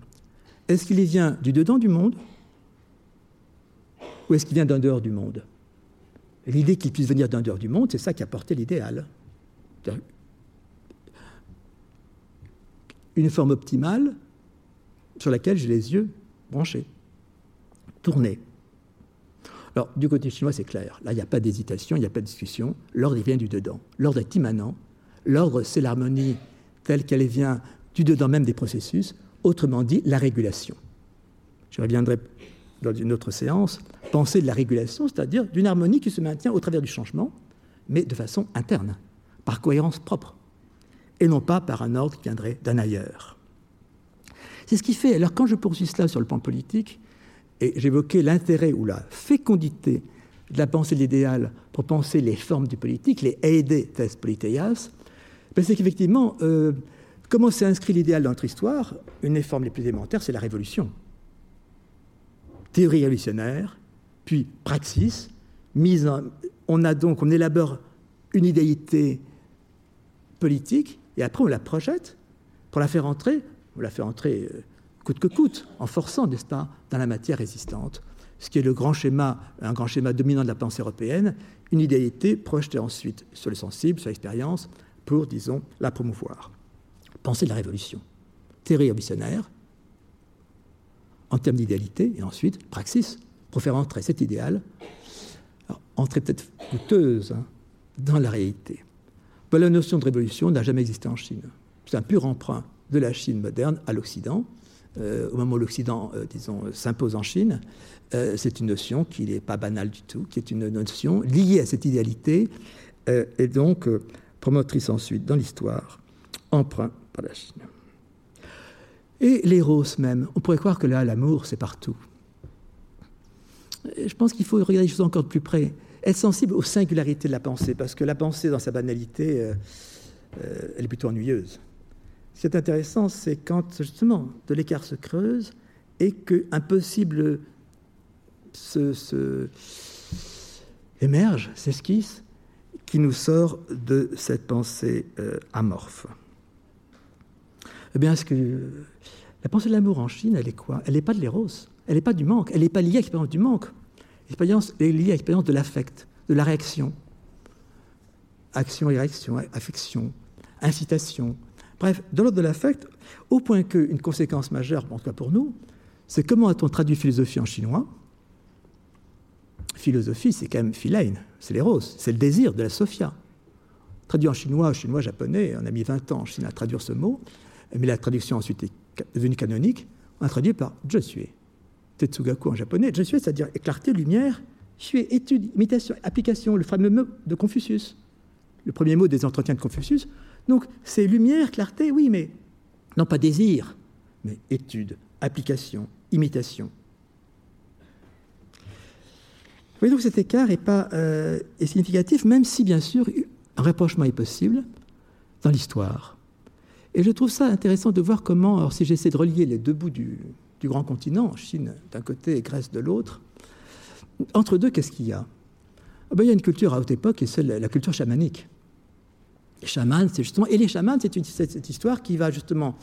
Est-ce qu'il vient du dedans du monde? Ou est-ce qu'il vient d'un dehors du monde? L'idée qu'il puisse venir d'un dehors du monde, c'est ça qui a porté l'idéal. Une forme optimale sur laquelle j'ai les yeux branchés, tournés. Alors, du côté chinois, c'est clair. Là, il n'y a pas d'hésitation, il n'y a pas de discussion. L'ordre, vient du dedans. L'ordre est immanent. L'ordre, c'est l'harmonie telle qu'elle vient du dedans même des processus. Autrement dit, la régulation. Je reviendrai dans une autre séance, penser de la régulation, c'est-à-dire d'une harmonie qui se maintient au travers du changement, mais de façon interne, par cohérence propre, et non pas par un ordre qui viendrait d'un ailleurs. C'est ce qui fait, alors quand je poursuis cela sur le plan politique, et j'évoquais l'intérêt ou la fécondité de la pensée de l'idéal pour penser les formes du politique, les aide tes politeias, ben c'est qu'effectivement, euh, comment s'est inscrit l'idéal dans notre histoire? Une des formes les plus élémentaires, c'est la révolution théorie révolutionnaire, puis praxis, mise on a donc, on élabore une idéalité politique, et après on la projette pour la faire entrer, on la fait entrer euh, coûte que coûte, en forçant, n'est-ce pas, dans la matière résistante, ce qui est le grand schéma, un grand schéma dominant de la pensée européenne, une idéalité projetée ensuite sur le sensible, sur l'expérience, pour, disons, la promouvoir. Pensée de la révolution. Théorie révolutionnaire, en termes d'idéalité, et ensuite praxis, pour faire entrer cet idéal, entrer peut-être coûteuse hein, dans la réalité. la notion de révolution n'a jamais existé en Chine. C'est un pur emprunt de la Chine moderne à l'Occident. Euh, au moment où l'Occident, euh, disons, s'impose en Chine, euh, c'est une notion qui n'est pas banale du tout, qui est une notion liée à cette idéalité et donc promotrice ensuite dans l'histoire, emprunt par la Chine. Et l'éros même. On pourrait croire que là, l'amour, c'est partout. Je pense qu'il faut regarder les choses encore de plus près. Être sensible aux singularités de la pensée, parce que la pensée, dans sa banalité, euh, euh, elle est plutôt ennuyeuse. Ce qui est intéressant, c'est quand, justement, de l'écart se creuse et qu'un possible se, émerge, s'esquisse, qui nous sort de cette pensée euh, amorphe. Eh bien, ce que la pensée de l'amour en Chine, elle est quoi? Elle n'est pas de l'éros, elle n'est pas du manque, elle n'est pas liée à l'expérience du manque. L'expérience est liée à l'expérience de l'affect, de la réaction. Action et réaction, affection, incitation. Bref, de l'ordre de l'affect, au point qu'une conséquence majeure, en tout cas pour nous, c'est comment a-t-on traduit philosophie en chinois? Philosophie, c'est quand même philein, c'est l'éros, c'est le désir de la sophia. Traduit en chinois, chinois, japonais, on a mis 20 ans en Chine à traduire ce mot, mais la traduction ensuite est devenue canonique, on a traduit par je suis. Tetsugaku en japonais, je suis, c'est-à-dire clarté, lumière, suis, étude, imitation, application, le fameux mot de Confucius, le premier mot des entretiens de Confucius. Donc c'est lumière, clarté, oui, mais Non pas désir, mais étude, application, imitation. Vous voyez donc cet écart est, pas, euh, est significatif, même si bien sûr un rapprochement est possible dans l'histoire. Et je trouve ça intéressant de voir comment, alors si j'essaie de relier les deux bouts du, grand continent, Chine d'un côté et Grèce de l'autre, entre deux, qu'est-ce qu'il y a? Ah ben, Il y a une culture à haute époque, et c'est la culture chamanique. Les chamans, c'est justement, et les chamans, c'est cette histoire qui va justement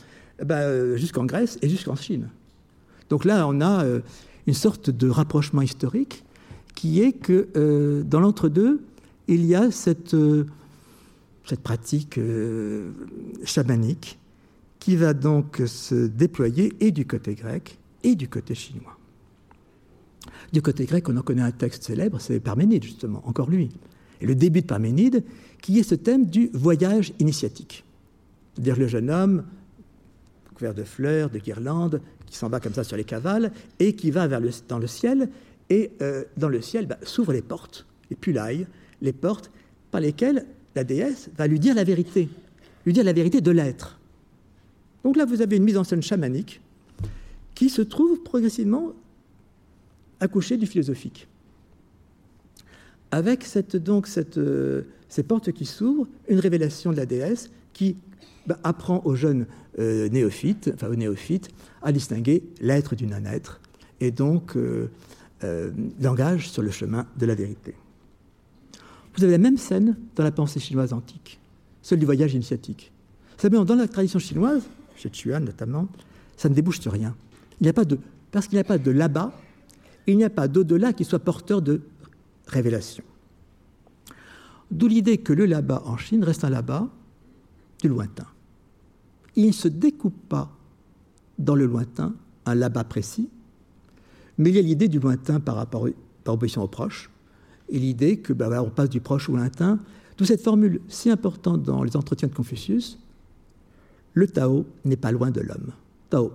ben, jusqu'en Grèce et jusqu'en Chine. Donc là, on a euh, une sorte de rapprochement historique qui est que euh, dans l'entre-deux, il y a cette, euh, cette pratique euh, chamanique qui va donc se déployer et du côté grec et du côté chinois. Du côté grec, on en connaît un texte célèbre, c'est Parménide justement, encore lui. Et le début de Parménide, qui est ce thème du voyage initiatique. C'est-à-dire le jeune homme, couvert de fleurs, de guirlandes, qui s'en va comme ça sur les cavales, et qui va vers le, dans le ciel, et euh, dans le ciel bah, s'ouvrent les portes, les pulailles, les portes par lesquelles la déesse va lui dire la vérité, lui dire la vérité de l'être. Donc là, vous avez une mise en scène chamanique qui se trouve progressivement accouchée du philosophique. Avec euh, ces portes qui s'ouvrent, une révélation de la déesse qui bah, apprend aux jeunes euh, néophytes, enfin aux néophytes, à distinguer l'être du non-être, et donc euh, langage sur le chemin de la vérité. Vous avez la même scène dans la pensée chinoise antique, celle du voyage initiatique. Simplement, dans la tradition chinoise, chez Chuan notamment, ça ne débouche sur rien. Il n'y a pas de, parce qu'il n'y a pas de là-bas, il n'y a pas d'au-delà qui soit porteur de révélation. D'où l'idée que le là-bas en Chine reste un là-bas du lointain. Il ne se découpe pas dans le lointain un là-bas précis, mais il y a l'idée du lointain par par opposition au proche, et l'idée que bah, on passe du proche au lointain. D'où cette formule si importante dans les entretiens de Confucius le Tao n'est pas loin de l'homme. Tao,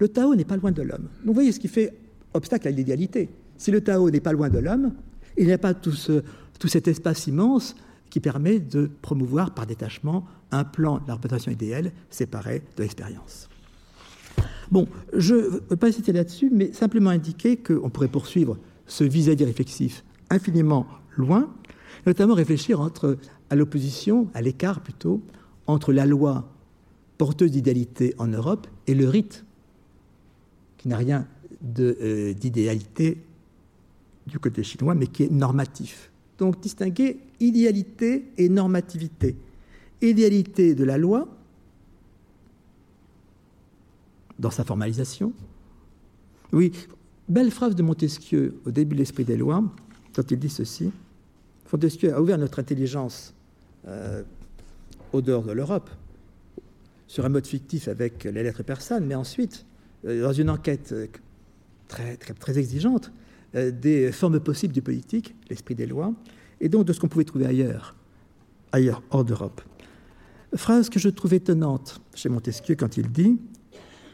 le Tao n'est pas loin de l'homme. Vous voyez ce qui fait obstacle à l'idéalité. Si le Tao n'est pas loin de l'homme, il n'y a pas tout, ce, tout cet espace immense qui permet de promouvoir par détachement un plan de la représentation idéale séparé de l'expérience. Bon, je ne veux pas citer là-dessus, mais simplement indiquer qu'on pourrait poursuivre ce vis-à-vis réflexif infiniment loin, notamment réfléchir entre, à l'opposition, à l'écart plutôt, entre la loi porteuse d'idéalité en Europe et le rite, qui n'a rien euh, d'idéalité du côté chinois, mais qui est normatif. Donc distinguer idéalité et normativité. Idéalité de la loi, dans sa formalisation. Oui, belle phrase de Montesquieu au début de l'Esprit des lois, quand il dit ceci. Montesquieu a ouvert notre intelligence euh, au dehors de l'Europe, sur un mode fictif avec les lettres persanes, mais ensuite, euh, dans une enquête euh, très exigeante, des formes possibles du politique, l'esprit des lois, et donc de ce qu'on pouvait trouver ailleurs, ailleurs, hors d'Europe. Phrase que je trouve étonnante chez Montesquieu quand il dit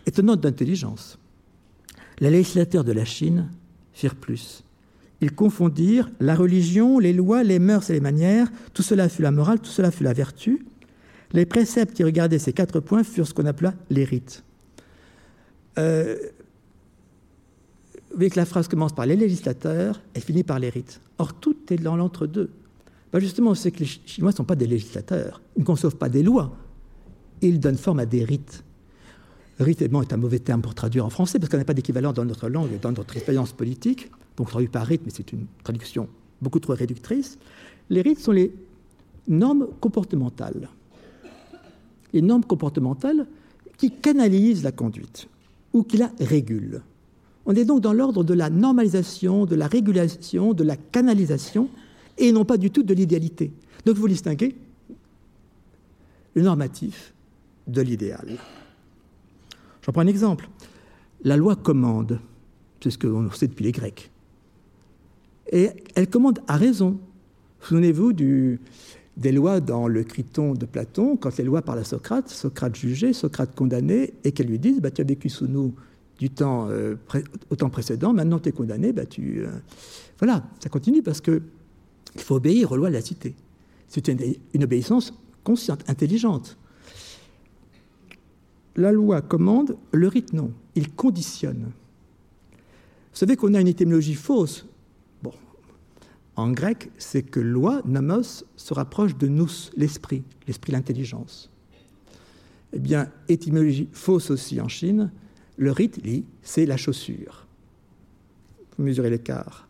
étonnante d'intelligence. Les législateurs de la Chine firent plus. Ils confondirent la religion, les lois, les mœurs et les manières. Tout cela fut la morale, tout cela fut la vertu. Les préceptes qui regardaient ces quatre points furent ce qu'on appela les rites. Euh, vous voyez que la phrase commence par les législateurs et finit par les rites. Or, tout est dans l'entre-deux. Ben justement, c'est que les Chinois ne sont pas des législateurs. Ils ne conçoivent pas des lois. Ils donnent forme à des rites. Rite est un mauvais terme pour traduire en français parce qu'on n'a pas d'équivalent dans notre langue et dans notre expérience politique. Donc traduit par rite, mais c'est une traduction beaucoup trop réductrice. Les rites sont les normes comportementales. Les normes comportementales qui canalisent la conduite ou qui la régulent. On est donc dans l'ordre de la normalisation, de la régulation, de la canalisation et non pas du tout de l'idéalité. Donc vous distinguez le normatif de l'idéal. J'en prends un exemple. La loi commande, c'est ce qu'on sait depuis les Grecs. Et elle commande à raison. Souvenez-vous des lois dans le Criton de Platon, quand les lois parlent à Socrate, Socrate jugé, Socrate condamné, et qu'elles lui disent bah, Tu as vécu sous nous du temps, euh, au temps précédent, maintenant tu es condamné, bah, tu. Euh, voilà, ça continue parce qu'il faut obéir aux lois de la cité. C'est une obéissance consciente, intelligente. la loi commande, le rite non, il conditionne. Vous savez qu'on a une étymologie fausse. En grec, c'est que loi, nomos, se rapproche de nous, l'esprit, l'esprit, l'intelligence. Eh bien, étymologie fausse aussi en Chine, le rite, c'est la chaussure. Vous mesurez l'écart.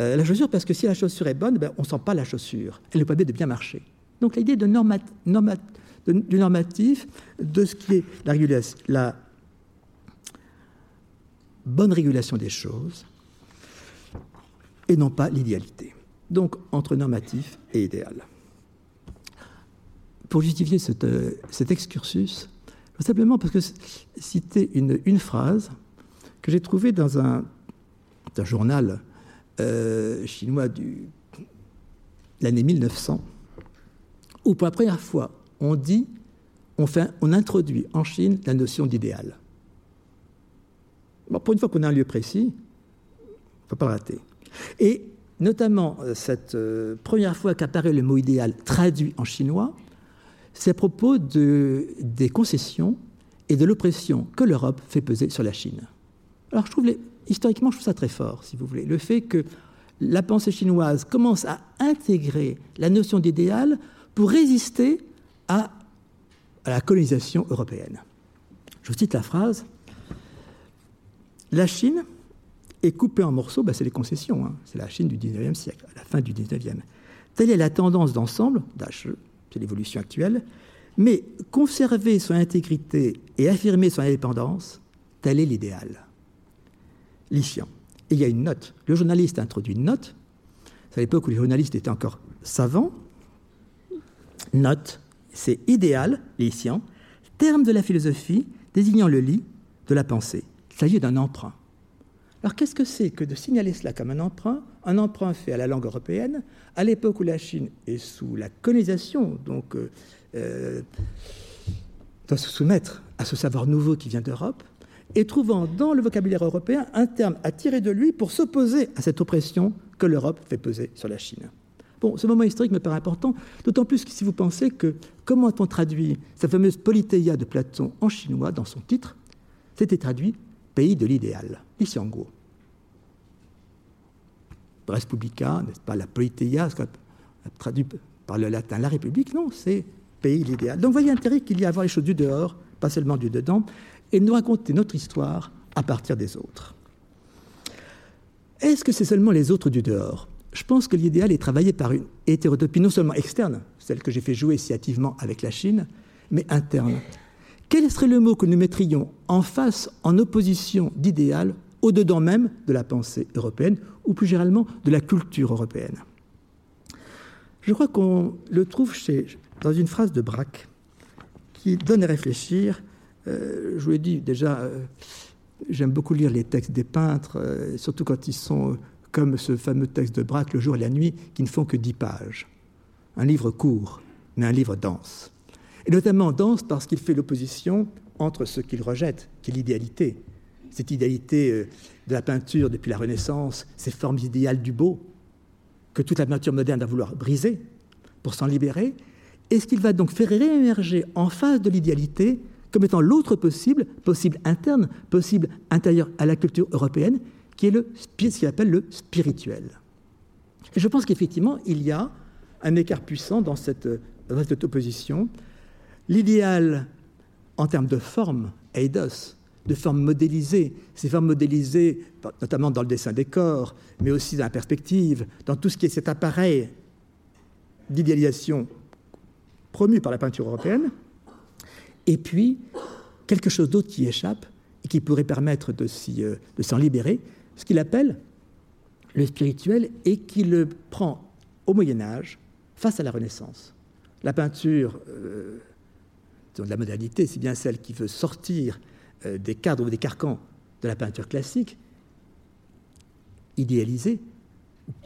Euh, la chaussure, parce que si la chaussure est bonne, ben, on ne sent pas la chaussure. Elle n'est pas de bien marcher. Donc l'idée du normatif, de ce qui est la bonne régulation des choses, et non pas l'idéalité. Donc entre normatif et idéal. Pour justifier euh, cet excursus, simplement parce que citer une, phrase que j'ai trouvée dans un, journal euh, chinois de l'année 1900, où pour la première fois on dit, on, introduit en Chine la notion d'idéal. Bon, pour une fois qu'on a un lieu précis, il ne faut pas rater. Et notamment, euh, cette euh, première fois qu'apparaît le mot idéal traduit en chinois, c'est à propos de, des concessions et de l'oppression que l'Europe fait peser sur la Chine. Alors, je trouve historiquement, je trouve ça très fort, si vous voulez. Le fait que la pensée chinoise commence à intégrer la notion d'idéal pour résister à, la colonisation européenne. Je vous cite la phrase La Chine est coupée en morceaux, ben c'est les concessions, hein. c'est la Chine du 19e siècle, à la fin du 19e. Telle est la tendance d'ensemble, c'est l'évolution actuelle, mais conserver son intégrité et affirmer son indépendance, tel est l'idéal. Lycian. Et il y a une note. Le journaliste a introduit une note. C'est à l'époque où les journalistes étaient encore savants. Note, c'est idéal, Lycian, terme de la philosophie désignant le lit de la pensée. Il s'agit d'un emprunt. Alors qu'est-ce que c'est que de signaler cela comme un emprunt Un emprunt fait à la langue européenne, à l'époque où la Chine est sous la colonisation, donc euh, euh, doit se soumettre à ce savoir nouveau qui vient d'Europe, et trouvant dans le vocabulaire européen un terme à tirer de lui pour s'opposer à cette oppression que l'Europe fait peser sur la Chine. Bon, ce moment historique me paraît important, d'autant plus que si vous pensez que comment a-t-on traduit sa fameuse Politeia de Platon en chinois dans son titre C'était traduit pays de l'idéal, Xiangguo. Respublica, n'est-ce pas, la Politeia, traduit par le latin la République, non, c'est pays l'idéal. Donc voyez l'intérêt qu'il y a à voir les choses du dehors, pas seulement du dedans, et nous raconter notre histoire à partir des autres. Est-ce que c'est seulement les autres du dehors? Je pense que l'idéal est travaillé par une hétérotopie non seulement externe, celle que j'ai fait jouer si hâtivement avec la Chine, mais interne. Quel serait le mot que nous mettrions en face, en opposition d'idéal, au-dedans même de la pensée européenne, ou plus généralement de la culture européenne? Je crois qu'on le trouve chez, dans une phrase de Braque qui donne à réfléchir euh, je vous l'ai dit déjà, euh, j'aime beaucoup lire les textes des peintres, euh, surtout quand ils sont comme ce fameux texte de Braque, Le jour et la nuit, qui ne font que dix pages. Un livre court, mais un livre dense. Et notamment dense parce qu'il fait l'opposition entre ce qu'il rejette, qui est l'idéalité, cette idéalité de la peinture depuis la Renaissance, ces formes idéales du beau, que toute la peinture moderne va vouloir briser pour s'en libérer, et ce qu'il va donc faire réémerger en face de l'idéalité comme étant l'autre possible, possible interne, possible intérieur à la culture européenne, qui est le, ce qu'il appelle le spirituel? Et je pense qu'effectivement, il y a un écart puissant dans cette, dans cette opposition. L'idéal, en termes de forme, eidos, de forme modélisée, ces formes modélisées, notamment dans le dessin des corps, mais aussi dans la perspective, dans tout ce qui est cet appareil d'idéalisation promu par la peinture européenne, et puis quelque chose d'autre qui échappe et qui pourrait permettre euh, de s'en libérer, ce qu'il appelle le spirituel et qui le prend au Moyen Âge face à la Renaissance. La peinture euh, de la modernité, c'est bien celle qui veut sortir euh, des cadres ou des carcans de la peinture classique, idéalisée,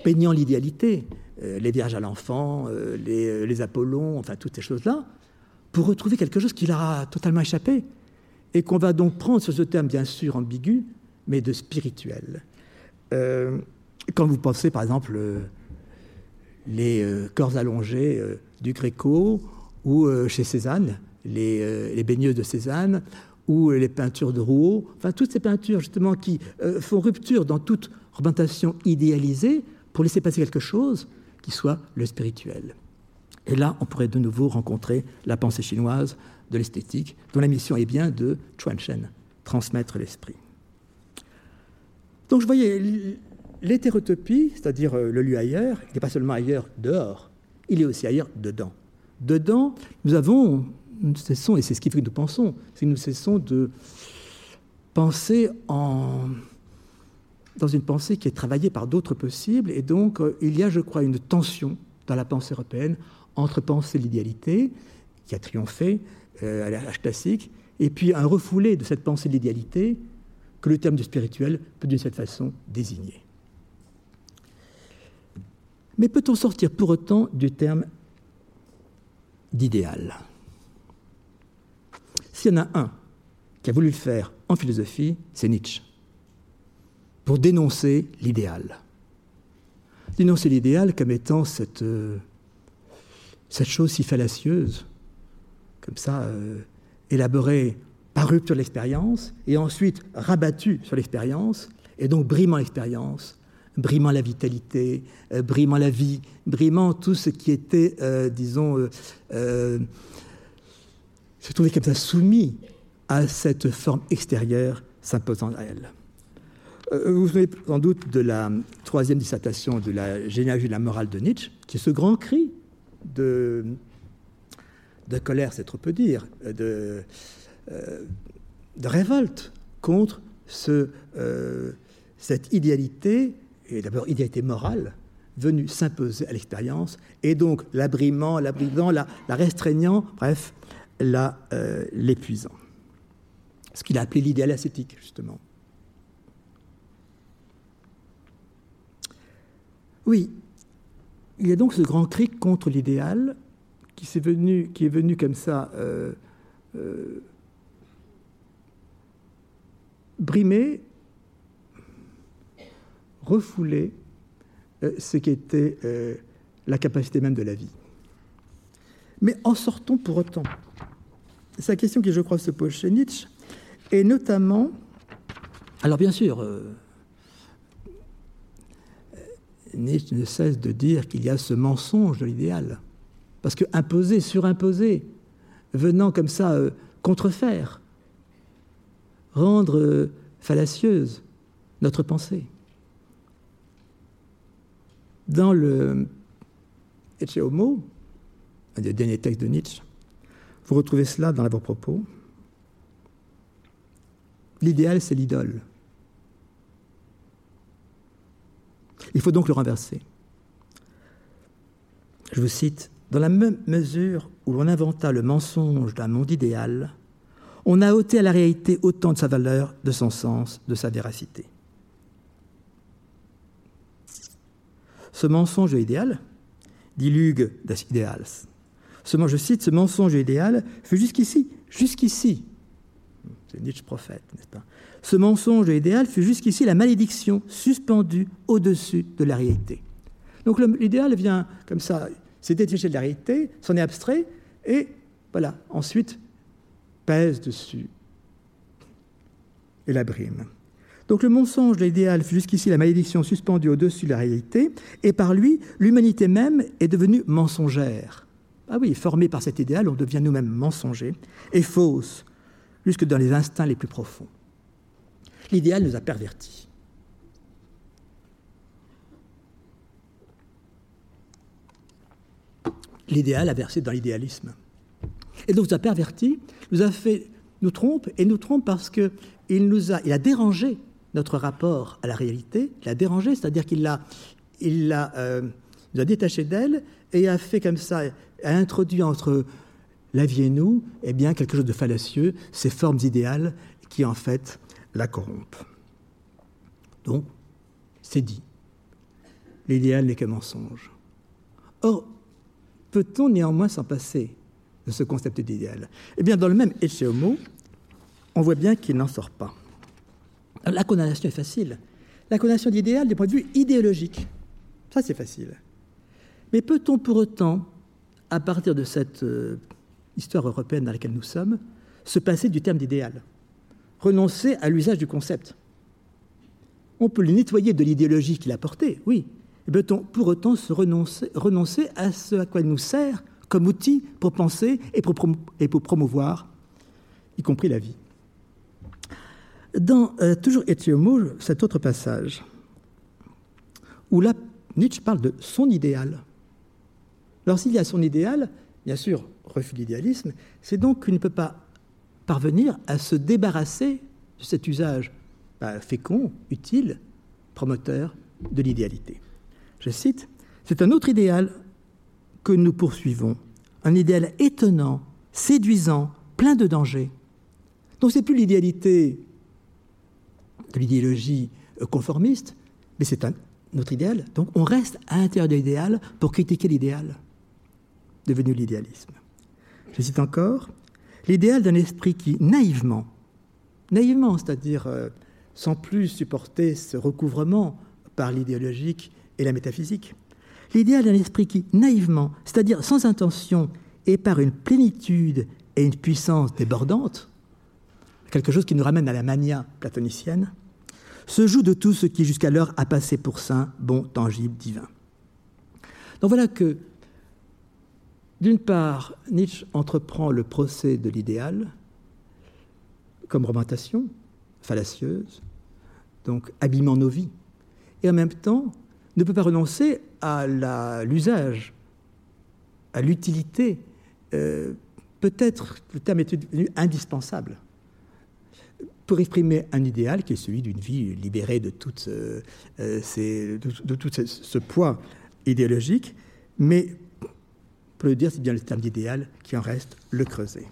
peignant l'idéalité, les Vierges à l'enfant, les, les Apollons, enfin toutes ces choses-là, pour retrouver quelque chose qui leur a totalement échappé, et qu'on va donc prendre sur ce terme bien sûr ambigu, mais de spirituel. Euh, quand vous pensez par exemple euh, les euh, corps allongés du Gréco ou chez Cézanne, les, les baigneuses de Cézanne ou les peintures de Rouault, enfin toutes ces peintures justement qui font rupture dans toute représentation idéalisée pour laisser passer quelque chose qui soit le spirituel. Et là, on pourrait de nouveau rencontrer la pensée chinoise de l'esthétique, dont la mission est bien de Chuan-Shen, transmettre l'esprit. Donc je voyais l'hétérotopie, c'est-à-dire euh, le lieu ailleurs, il n'est pas seulement ailleurs dehors, il est aussi ailleurs dedans. Dedans, nous avons, nous cessons, et c'est ce qui fait que nous pensons, c'est que nous cessons de penser en, dans une pensée qui est travaillée par d'autres possibles, et donc euh, il y a, je crois, une tension dans la pensée européenne entre penser l'idéalité, qui a triomphé euh, à l'âge classique, et puis un refoulé de cette pensée de l'idéalité que le terme du spirituel peut d'une certaine façon désigner. Mais peut-on sortir pour autant du terme d'idéal? S'il y en a un qui a voulu le faire en philosophie, c'est Nietzsche, pour dénoncer l'idéal. Dénoncer l'idéal comme étant cette, euh, chose si fallacieuse, comme ça, euh, élaborée par rupture de l'expérience, et ensuite rabattue sur l'expérience, et donc brimant l'expérience, brimant la vitalité, euh, brimant la vie, brimant tout ce qui était, disons, se trouvait comme ça soumis à cette forme extérieure s'imposant à elle. Vous vous souvenez sans doute de la troisième dissertation de la généalogie de la morale de Nietzsche, qui est ce grand cri de, de colère, c'est trop peu dire, de, euh, de révolte contre ce, euh, cette idéalité, et d'abord idéalité morale, venue s'imposer à l'expérience, et donc l'abrimant, l'abridant, la, restreignant, bref, euh, l'épuisant. Ce qu'il a appelé l'idéal ascétique, justement. Oui, il y a donc ce grand cri contre l'idéal qui, est venu, comme ça euh, euh, brimer, refouler euh, ce qui était euh, la capacité même de la vie. Mais en sortons pour autant La question qui, je crois, se pose chez Nietzsche, et notamment, alors bien sûr, euh, Nietzsche ne cesse de dire qu'il y a ce mensonge de l'idéal. Parce que imposer, surimposer, venant comme ça euh, contrefaire, rendre euh, fallacieuse notre pensée. Dans le Ecce Homo, un des derniers textes de Nietzsche, vous retrouvez cela dans l'avant-propos. L'idéal, c'est l'idole. Il faut donc le renverser. Je vous cite, Dans la même mesure où l'on inventa le mensonge d'un monde idéal, on a ôté à la réalité autant de sa valeur, de son sens, de sa véracité. Ce mensonge idéal, dit Lugue das Ideals, ce, mensonge idéal fut jusqu'ici, jusqu'ici, c'est Nietzsche prophète, Ce mensonge idéal fut jusqu'ici la malédiction suspendue au-dessus de la réalité. Donc l'idéal vient comme ça, c'est détaché de la réalité, s'en est abstrait, et voilà, ensuite pèse dessus et la brime. Donc le mensonge de l'idéal fut jusqu'ici la malédiction suspendue au-dessus de la réalité, et par lui, l'humanité même est devenue mensongère. Ah oui, formée par cet idéal, on devient nous-mêmes mensongers et fausse, jusque dans les instincts les plus profonds. L'idéal nous a pervertis. L'idéal a versé dans l'idéalisme. Et donc nous a pervertis, nous a fait, nous trompe, et nous trompe parce qu'il nous a, il a dérangé notre rapport à la réalité, il a dérangé, c'est-à-dire qu'il l'a, il l'a, euh, nous a détaché d'elle et a fait comme ça, a introduit entre la vie et nous, eh bien, quelque chose de fallacieux, ces formes idéales qui, en fait, la corrompent. Donc, c'est dit. L'idéal n'est qu'un mensonge. Or, peut-on néanmoins s'en passer de ce concept d'idéal? Eh bien, dans le même Ecce Homo, on voit bien qu'il n'en sort pas. La condamnation est facile. La condamnation d'idéal du point de vue idéologique. Ça, c'est facile. Mais peut-on pour autant, à partir de cette euh, histoire européenne dans laquelle nous sommes, se passer du terme d'idéal, renoncer à l'usage du concept? On peut le nettoyer de l'idéologie qu'il a portée, oui, mais pour autant se renoncer, renoncer à ce à quoi il nous sert comme outil pour penser et pour, promouvoir, y compris la vie? Dans euh, toujours Étiomo, cet autre passage, où là, Nietzsche parle de son idéal. Alors s'il y a son idéal, bien sûr, refus l'idéalisme, c'est donc qu'il ne peut pas parvenir à se débarrasser de cet usage bah, fécond, utile, promoteur de l'idéalité. Je cite, C'est un autre idéal que nous poursuivons, un idéal étonnant, séduisant, plein de dangers. Donc c'est plus l'idéalité de l'idéologie conformiste, mais c'est un autre idéal. Donc on reste à l'intérieur de l'idéal pour critiquer l'idéal, devenu l'idéalisme. Je cite encore, l'idéal d'un esprit qui, naïvement, naïvement, c'est-à-dire euh, sans plus supporter ce recouvrement par l'idéologique et la métaphysique, l'idéal d'un esprit qui, naïvement, c'est-à-dire sans intention et par une plénitude et une puissance débordante, quelque chose qui nous ramène à la mania platonicienne, se joue de tout ce qui jusqu'alors a passé pour saint, bon, tangible, divin. Donc voilà que d'une part, Nietzsche entreprend le procès de l'idéal comme romantation fallacieuse, donc abîmant nos vies, et en même temps ne peut pas renoncer à l'usage, à l'utilité, euh, peut-être le terme est devenu indispensable, pour exprimer un idéal qui est celui d'une vie libérée de, euh, euh, tout ce poids idéologique, mais pour le dire, c'est bien le terme d'idéal qui en reste le creuset.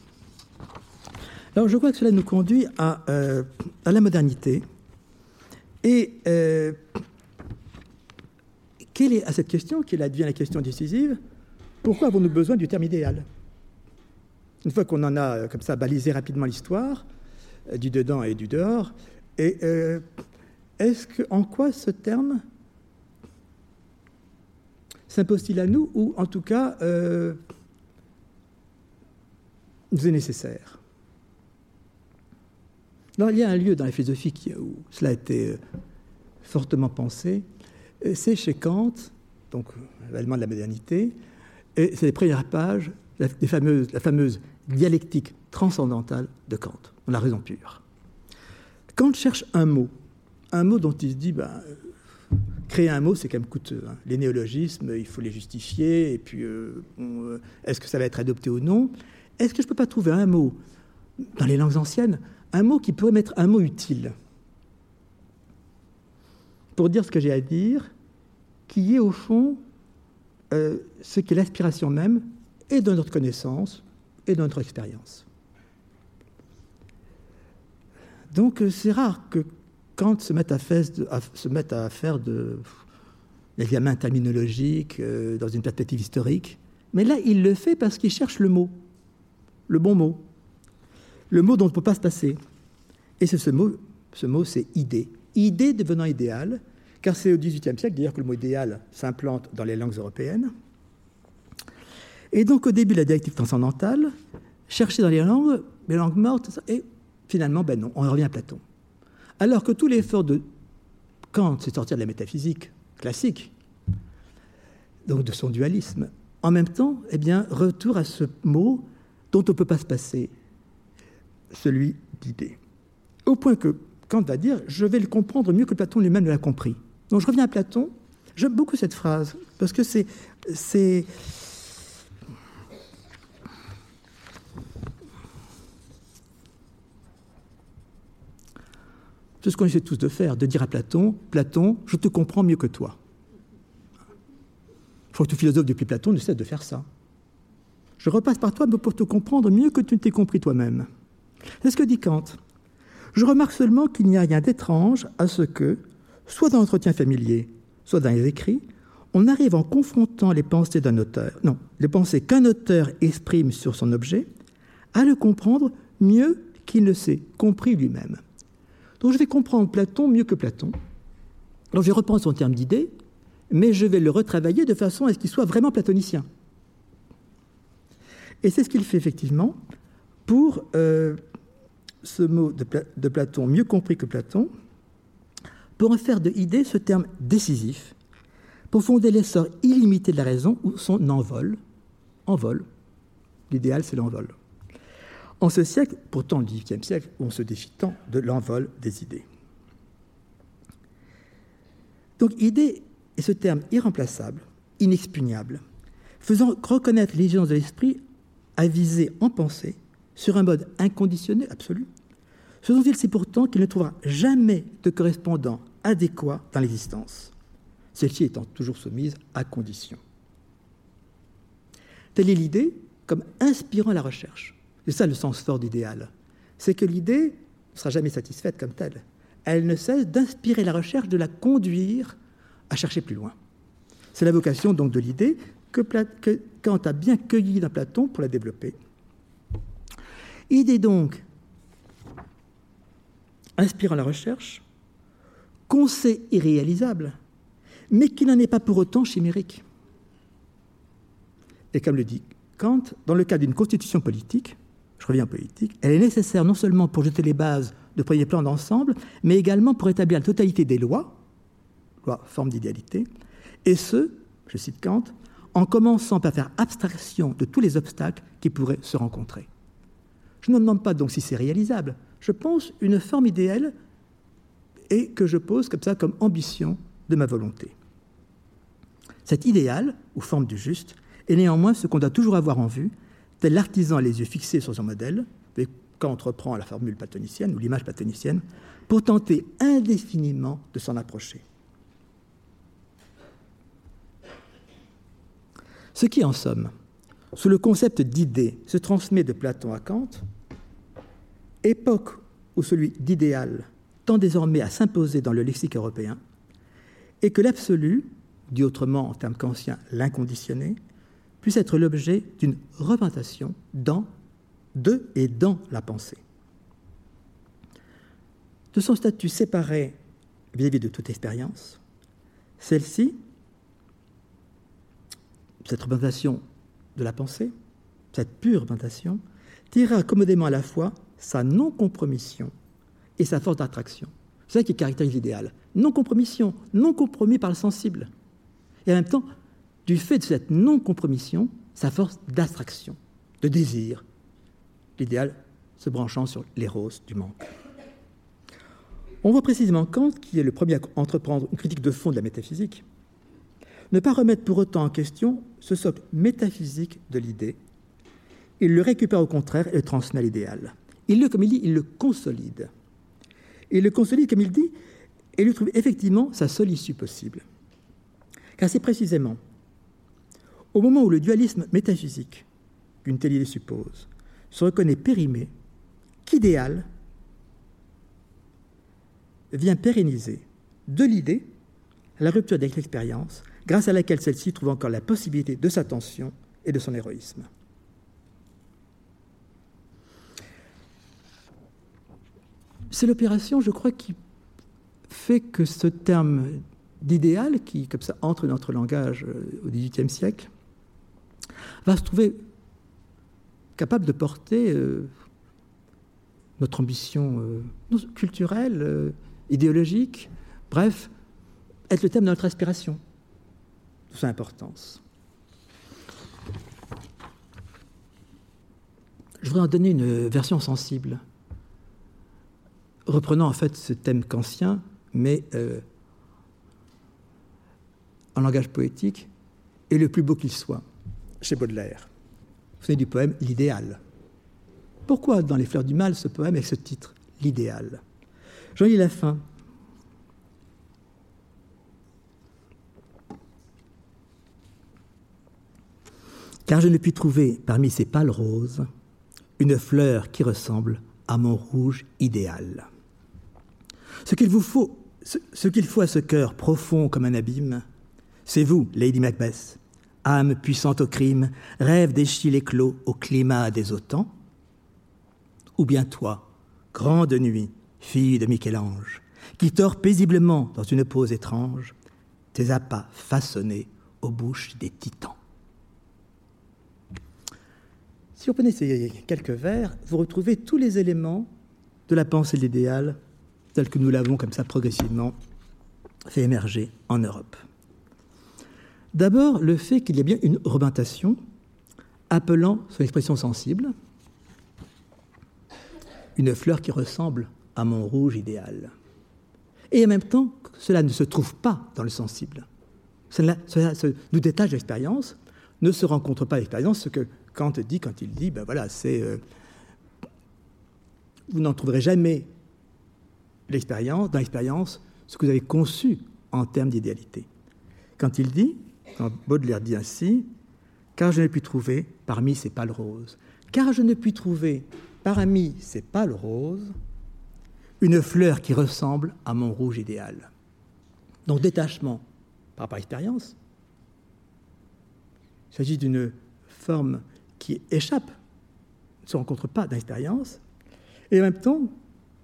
Alors je crois que cela nous conduit à, euh, la modernité. Et euh, quelle est à cette question, qui devient la question décisive, pourquoi avons-nous besoin du terme idéal? Une fois qu'on en a euh, comme ça balisé rapidement l'histoire, du dedans et du dehors, et est-ce que, en quoi ce terme s'impose-t-il à nous ou en tout cas euh, nous est nécessaire il y a un lieu dans la philosophie où cela a été euh, fortement pensé, c'est chez Kant, donc l'allemand de la modernité, et c'est les premières pages, la fameuse dialectique transcendantale de Kant, dans la raison pure. Kant cherche un mot, un mot dont il se dit, ben, créer un mot, c'est quand même coûteux. Hein. Les néologismes, il faut les justifier, et puis euh, euh, est-ce que ça va être adopté ou non? Est-ce que je ne peux pas trouver un mot, dans les langues anciennes, un mot qui pourrait mettre un mot utile? Pour dire ce que j'ai à dire, qui est au fond euh, ce qui est l'aspiration même et de notre connaissance et de notre expérience. Donc c'est rare que Kant se met à, faire de, l'examen terminologique euh, dans une perspective historique. Mais là, il le fait parce qu'il cherche le mot, le bon mot, le mot dont on ne peut pas se passer. Et c'est ce mot, ce mot, c'est idée. Idée devenant idéal, car c'est au XVIIIe siècle d'ailleurs que le mot idéal s'implante dans les langues européennes. Et donc, au début de la directive transcendantale, chercher dans les langues, les langues mortes, et finalement, ben non, on revient à Platon. Alors que tout l'effort de Kant, c'est sortir de la métaphysique classique, donc de son dualisme, en même temps, eh bien, retour à ce mot dont on ne peut pas se passer, celui d'idée. Au point que Kant va dire Je vais le comprendre mieux que Platon lui-même l'a compris. Donc je reviens à Platon. J'aime beaucoup cette phrase, parce que c'est C'est ce qu'on essaie tous de faire, de dire à Platon, Platon, je te comprends mieux que toi. Je crois que tout philosophe depuis Platon ne cesse de faire ça. Je repasse par toi pour te comprendre mieux que tu ne t'es compris toi-même. C'est ce que dit Kant. Je remarque seulement qu'il n'y a rien d'étrange à ce que, soit dans l'entretien familier, soit dans les écrits, on arrive en confrontant les pensées d'un auteur, non, les pensées qu'un auteur exprime sur son objet, à le comprendre mieux qu'il ne s'est compris lui-même. Donc je vais comprendre Platon mieux que Platon. Alors je reprendre son terme d'idée, mais je vais le retravailler de façon à ce qu'il soit vraiment platonicien. Et c'est ce qu'il fait effectivement pour euh, ce mot de, de, Platon, mieux compris que Platon, pour en faire de idée ce terme décisif, pour fonder l'essor illimité de la raison ou son envol. Envol. L'idéal, c'est l'envol. En ce siècle, pourtant le XVIIIe siècle, on se défie tant de l'envol des idées. Donc, idée est ce terme irremplaçable, inexpugnable, faisant reconnaître l'exigence de l'esprit à viser en pensée sur un mode inconditionné, absolu, ce dont il sait pourtant qu'il ne trouvera jamais de correspondant adéquat dans l'existence, celle-ci étant toujours soumise à condition. Telle est l'idée comme inspirant la recherche. C'est ça le sens fort d'idéal. C'est que l'idée ne sera jamais satisfaite comme telle. Elle ne cesse d'inspirer la recherche, de la conduire à chercher plus loin. C'est la vocation donc de l'idée que, Kant a bien cueillie dans Platon pour la développer. Idée donc inspirant la recherche, qu'on sait irréalisable, mais qui n'en est pas pour autant chimérique. Et comme le dit Kant, dans le cas d'une constitution politique, je reviens en politique, elle est nécessaire non seulement pour jeter les bases de premier plan d'ensemble, mais également pour établir la totalité des lois, lois forme d'idéalité, et ce, je cite Kant, en commençant par faire abstraction de tous les obstacles qui pourraient se rencontrer. Je ne me demande pas donc si c'est réalisable, je pense une forme idéale et que je pose comme ça comme ambition de ma volonté. Cet idéal, ou forme du juste, est néanmoins ce qu'on doit toujours avoir en vue, tel l'artisan a les yeux fixés sur son modèle, quand on reprend la formule platonicienne ou l'image platonicienne, pour tenter indéfiniment de s'en approcher. Ce qui, en somme, sous le concept d'idée, se transmet de Platon à Kant, époque où celui d'idéal tend désormais à s'imposer dans le lexique européen, et que l'absolu, dit autrement en termes kantiens l'inconditionné, puisse être l'objet d'une représentation dans, de et dans la pensée. De son statut séparé vis-à-vis de toute expérience, celle-ci, cette représentation de la pensée, cette pure représentation, tirera commodément à la fois sa non-compromission et sa force d'attraction. C'est ça qui caractérise l'idéal. Non-compromission, non compromis par le sensible. Et en même temps, du fait de cette non-compromission, sa force d'attraction, de désir. L'idéal se branchant sur les roses du manque. On voit précisément Kant, qui est le premier à entreprendre une critique de fond de la métaphysique, ne pas remettre pour autant en question ce socle métaphysique de l'idée. Il le récupère au contraire et le transmet à l'idéal. Il le, comme il dit, il le consolide. Il le consolide, comme il dit, et lui trouve effectivement sa seule issue possible. Car c'est précisément au moment où le dualisme métaphysique qu'une telle idée suppose se reconnaît périmé, qu'idéal vient pérenniser de l'idée la rupture avec l'expérience, grâce à laquelle celle-ci trouve encore la possibilité de sa tension et de son héroïsme. C'est l'opération, je crois, qui fait que ce terme d'idéal, qui comme ça entre dans notre langage euh, au XVIIIe siècle, va se trouver capable de porter euh, notre ambition euh, culturelle, idéologique, bref, être le thème de notre aspiration, de sa importance. Je voudrais en donner une version sensible reprenant en fait ce thème kantien, mais euh, en langage poétique, et le plus beau qu'il soit, chez Baudelaire. Vous savez du poème L'idéal. Pourquoi dans Les Fleurs du Mal ce poème avec ce titre, L'idéal? J'en lis la fin. Car je ne puis trouver parmi ces pâles roses une fleur qui ressemble à mon rouge idéal. Ce qu'il vous faut, ce, qu'il faut à ce cœur profond comme un abîme, c'est vous, Lady Macbeth, âme puissante au crime, rêve des éclos au climat des autans Ou bien toi, grande nuit, fille de Michel-Ange, qui tord paisiblement dans une pose étrange tes appâts façonnés aux bouches des titans Si vous prenez ces quelques vers, vous retrouvez tous les éléments de la pensée de l'idéal tel que nous l'avons comme ça progressivement fait émerger en Europe. D'abord, le fait qu'il y a bien une représentation appelant son expression sensible une fleur qui ressemble à mon rouge idéal. Et en même temps, cela ne se trouve pas dans le sensible. Cela, nous détache de l'expérience, ne se rencontre pas l'expérience, ce que Kant dit quand il dit, ben voilà, c'est... Euh, vous n'en trouverez jamais l'expérience, dans l'expérience, ce que vous avez conçu en termes d'idéalité. Quand il dit, quand Baudelaire dit ainsi, car je n'ai pu trouver parmi ces pâles roses, car je ne puis trouver parmi ces pâles roses une fleur qui ressemble à mon rouge idéal. Donc détachement par rapport à l'expérience. Il s'agit d'une forme qui échappe, ne se rencontre pas dans l'expérience, et en même temps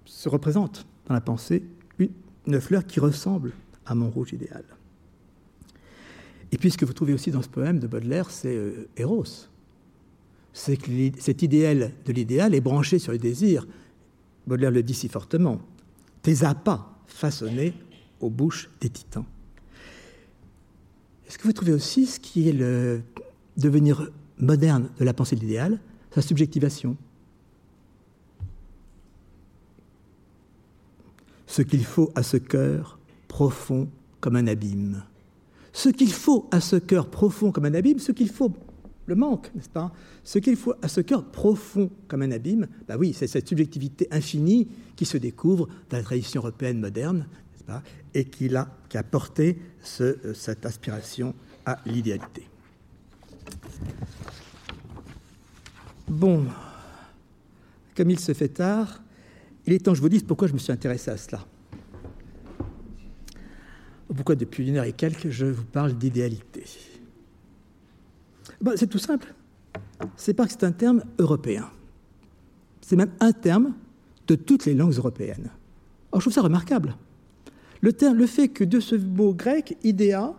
se représente dans la pensée une, fleur qui ressemble à mon rouge idéal. Et puis ce que vous trouvez aussi dans ce poème de Baudelaire, c'est euh, Eros. C'est cet idéal de l'idéal est branché sur le désir. Baudelaire le dit si fortement. Tes appâts façonnés aux bouches des titans. Est-ce que vous trouvez aussi ce qui est le devenir moderne de la pensée de l'idéal, sa subjectivation ce qu'il faut à ce cœur profond comme un abîme. Ce qu'il faut à ce cœur profond comme un abîme, ce qu'il faut, le manque, n'est-ce pas Ce qu'il faut à ce cœur profond comme un abîme, bah oui, c'est cette subjectivité infinie qui se découvre dans la tradition européenne moderne, n'est-ce pas Et qui a, porté ce, cette aspiration à l'idéalité. Bon, comme il se fait tard, il est temps que je vous dise pourquoi je me suis intéressé à cela. Pourquoi depuis une heure et quelques, je vous parle d'idéalité. Ben, c'est tout simple. C'est parce que c'est un terme européen. C'est même un terme de toutes les langues européennes. Alors, je trouve ça remarquable. Le fait que de ce mot grec, idéa,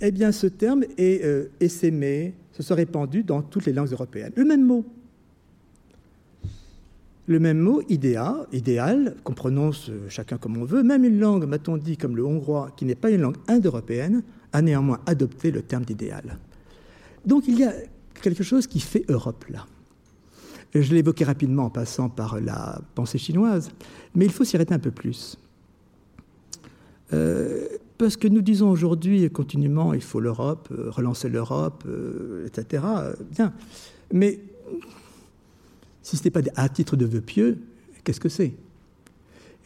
eh bien, ce terme est euh, essaimé, se soit répandu dans toutes les langues européennes. Le même mot le même mot, idéa, idéal, qu'on prononce euh, chacun comme on veut, même une langue, m'a-t-on dit, comme le hongrois, qui n'est pas une langue indo-européenne, a néanmoins adopté le terme d'idéal. Donc il y a quelque chose qui fait Europe là. Je l'ai évoqué rapidement en passant par la pensée chinoise, mais il faut s'y arrêter un peu plus. Euh, parce que nous disons aujourd'hui continuellement il faut l'Europe, euh, relancer l'Europe, etc. Bien. Mais si ce n'est pas à titre de vœu pieux, qu'est-ce que c'est?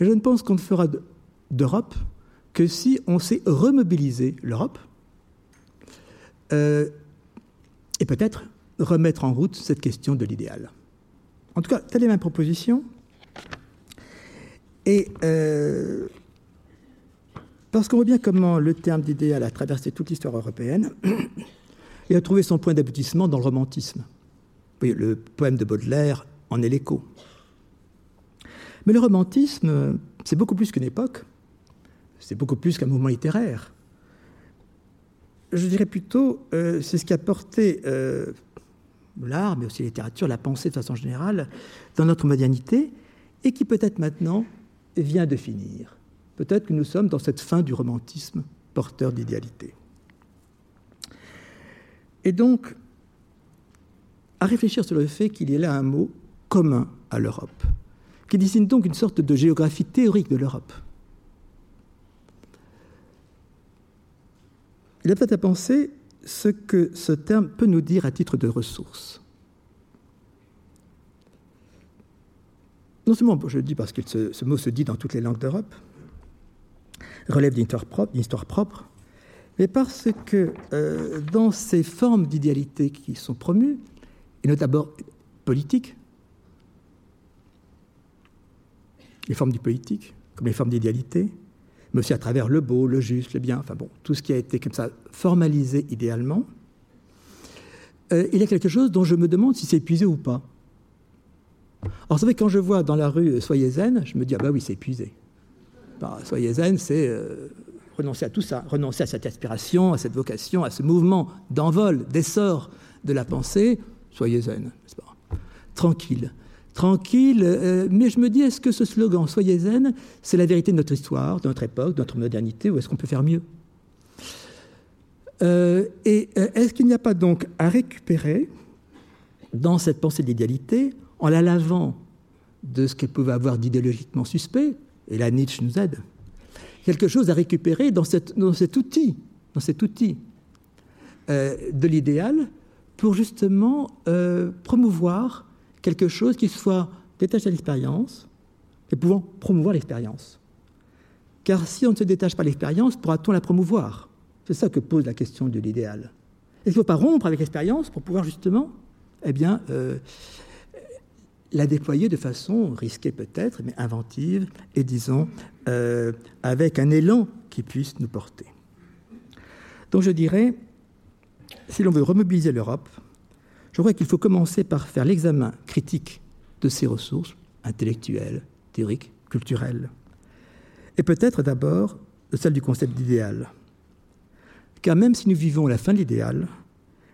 Et je ne pense qu'on ne fera d'Europe que si on sait remobiliser l'Europe euh, et peut-être remettre en route cette question de l'idéal. En tout cas, telle est ma proposition. Et euh, parce qu'on voit bien comment le terme d'idéal a traversé toute l'histoire européenne et a trouvé son point d'aboutissement dans le romantisme le poème de Baudelaire en est l'écho. Mais le romantisme, c'est beaucoup plus qu'une époque, c'est beaucoup plus qu'un mouvement littéraire. Je dirais plutôt, euh, c'est ce qui a porté euh, l'art, mais aussi la littérature, la pensée de façon générale, dans notre modernité, et qui peut-être maintenant vient de finir. Peut-être que nous sommes dans cette fin du romantisme porteur d'idéalité. Et donc, à réfléchir sur le fait qu'il y a là un mot commun à l'Europe, qui désigne donc une sorte de géographie théorique de l'Europe. Il est peut-être à penser ce que ce terme peut nous dire à titre de ressource. Non seulement, je le dis parce que ce, mot se dit dans toutes les langues d'Europe, relève d'une histoire propre, mais parce que euh, dans ces formes d'idéalité qui sont promues, et notamment politique, les formes du politique, comme les formes d'idéalité, mais aussi à travers le beau, le juste, le bien, enfin bon, tout ce qui a été comme ça formalisé idéalement, euh, il y a quelque chose dont je me demande si c'est épuisé ou pas. Alors, vous savez, quand je vois dans la rue euh, Soyez zen, je me dis, ah bah oui, c'est épuisé. Bah, soyez zen, c'est euh, renoncer à tout ça, renoncer à cette aspiration, à cette vocation, à ce mouvement d'envol, d'essor de la pensée, soyez zen, n'est-ce pas? Tranquille. Tranquille, euh, mais je me dis, est-ce que ce slogan, soyez zen, c'est la vérité de notre histoire, de notre époque, de notre modernité, ou est-ce qu'on peut faire mieux? Euh, Et euh, est-ce qu'il n'y a pas donc à récupérer dans cette pensée d'idéalité, en la lavant de ce qu'elle pouvait avoir d'idéologiquement suspect, et la Nietzsche nous aide, quelque chose à récupérer dans, cet outil, dans cet outil de l'idéal, pour justement promouvoir quelque chose qui soit détaché de l'expérience et pouvant promouvoir l'expérience. Car si on ne se détache pas de l'expérience, pourra-t-on la promouvoir? C'est ça que pose la question de l'idéal. Est-ce qu'il ne faut pas rompre avec l'expérience pour pouvoir justement eh bien, euh, la déployer de façon risquée peut-être, mais inventive et disons euh, avec un élan qui puisse nous porter? Donc je dirais, si l'on veut remobiliser l'Europe, je crois qu'il faut commencer par faire l'examen critique de ses ressources intellectuelles, théoriques, culturelles, et peut-être d'abord de celle du concept d'idéal. Car même si nous vivons la fin de l'idéal,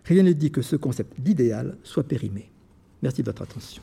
rien ne dit que ce concept d'idéal soit périmé. Merci de votre attention.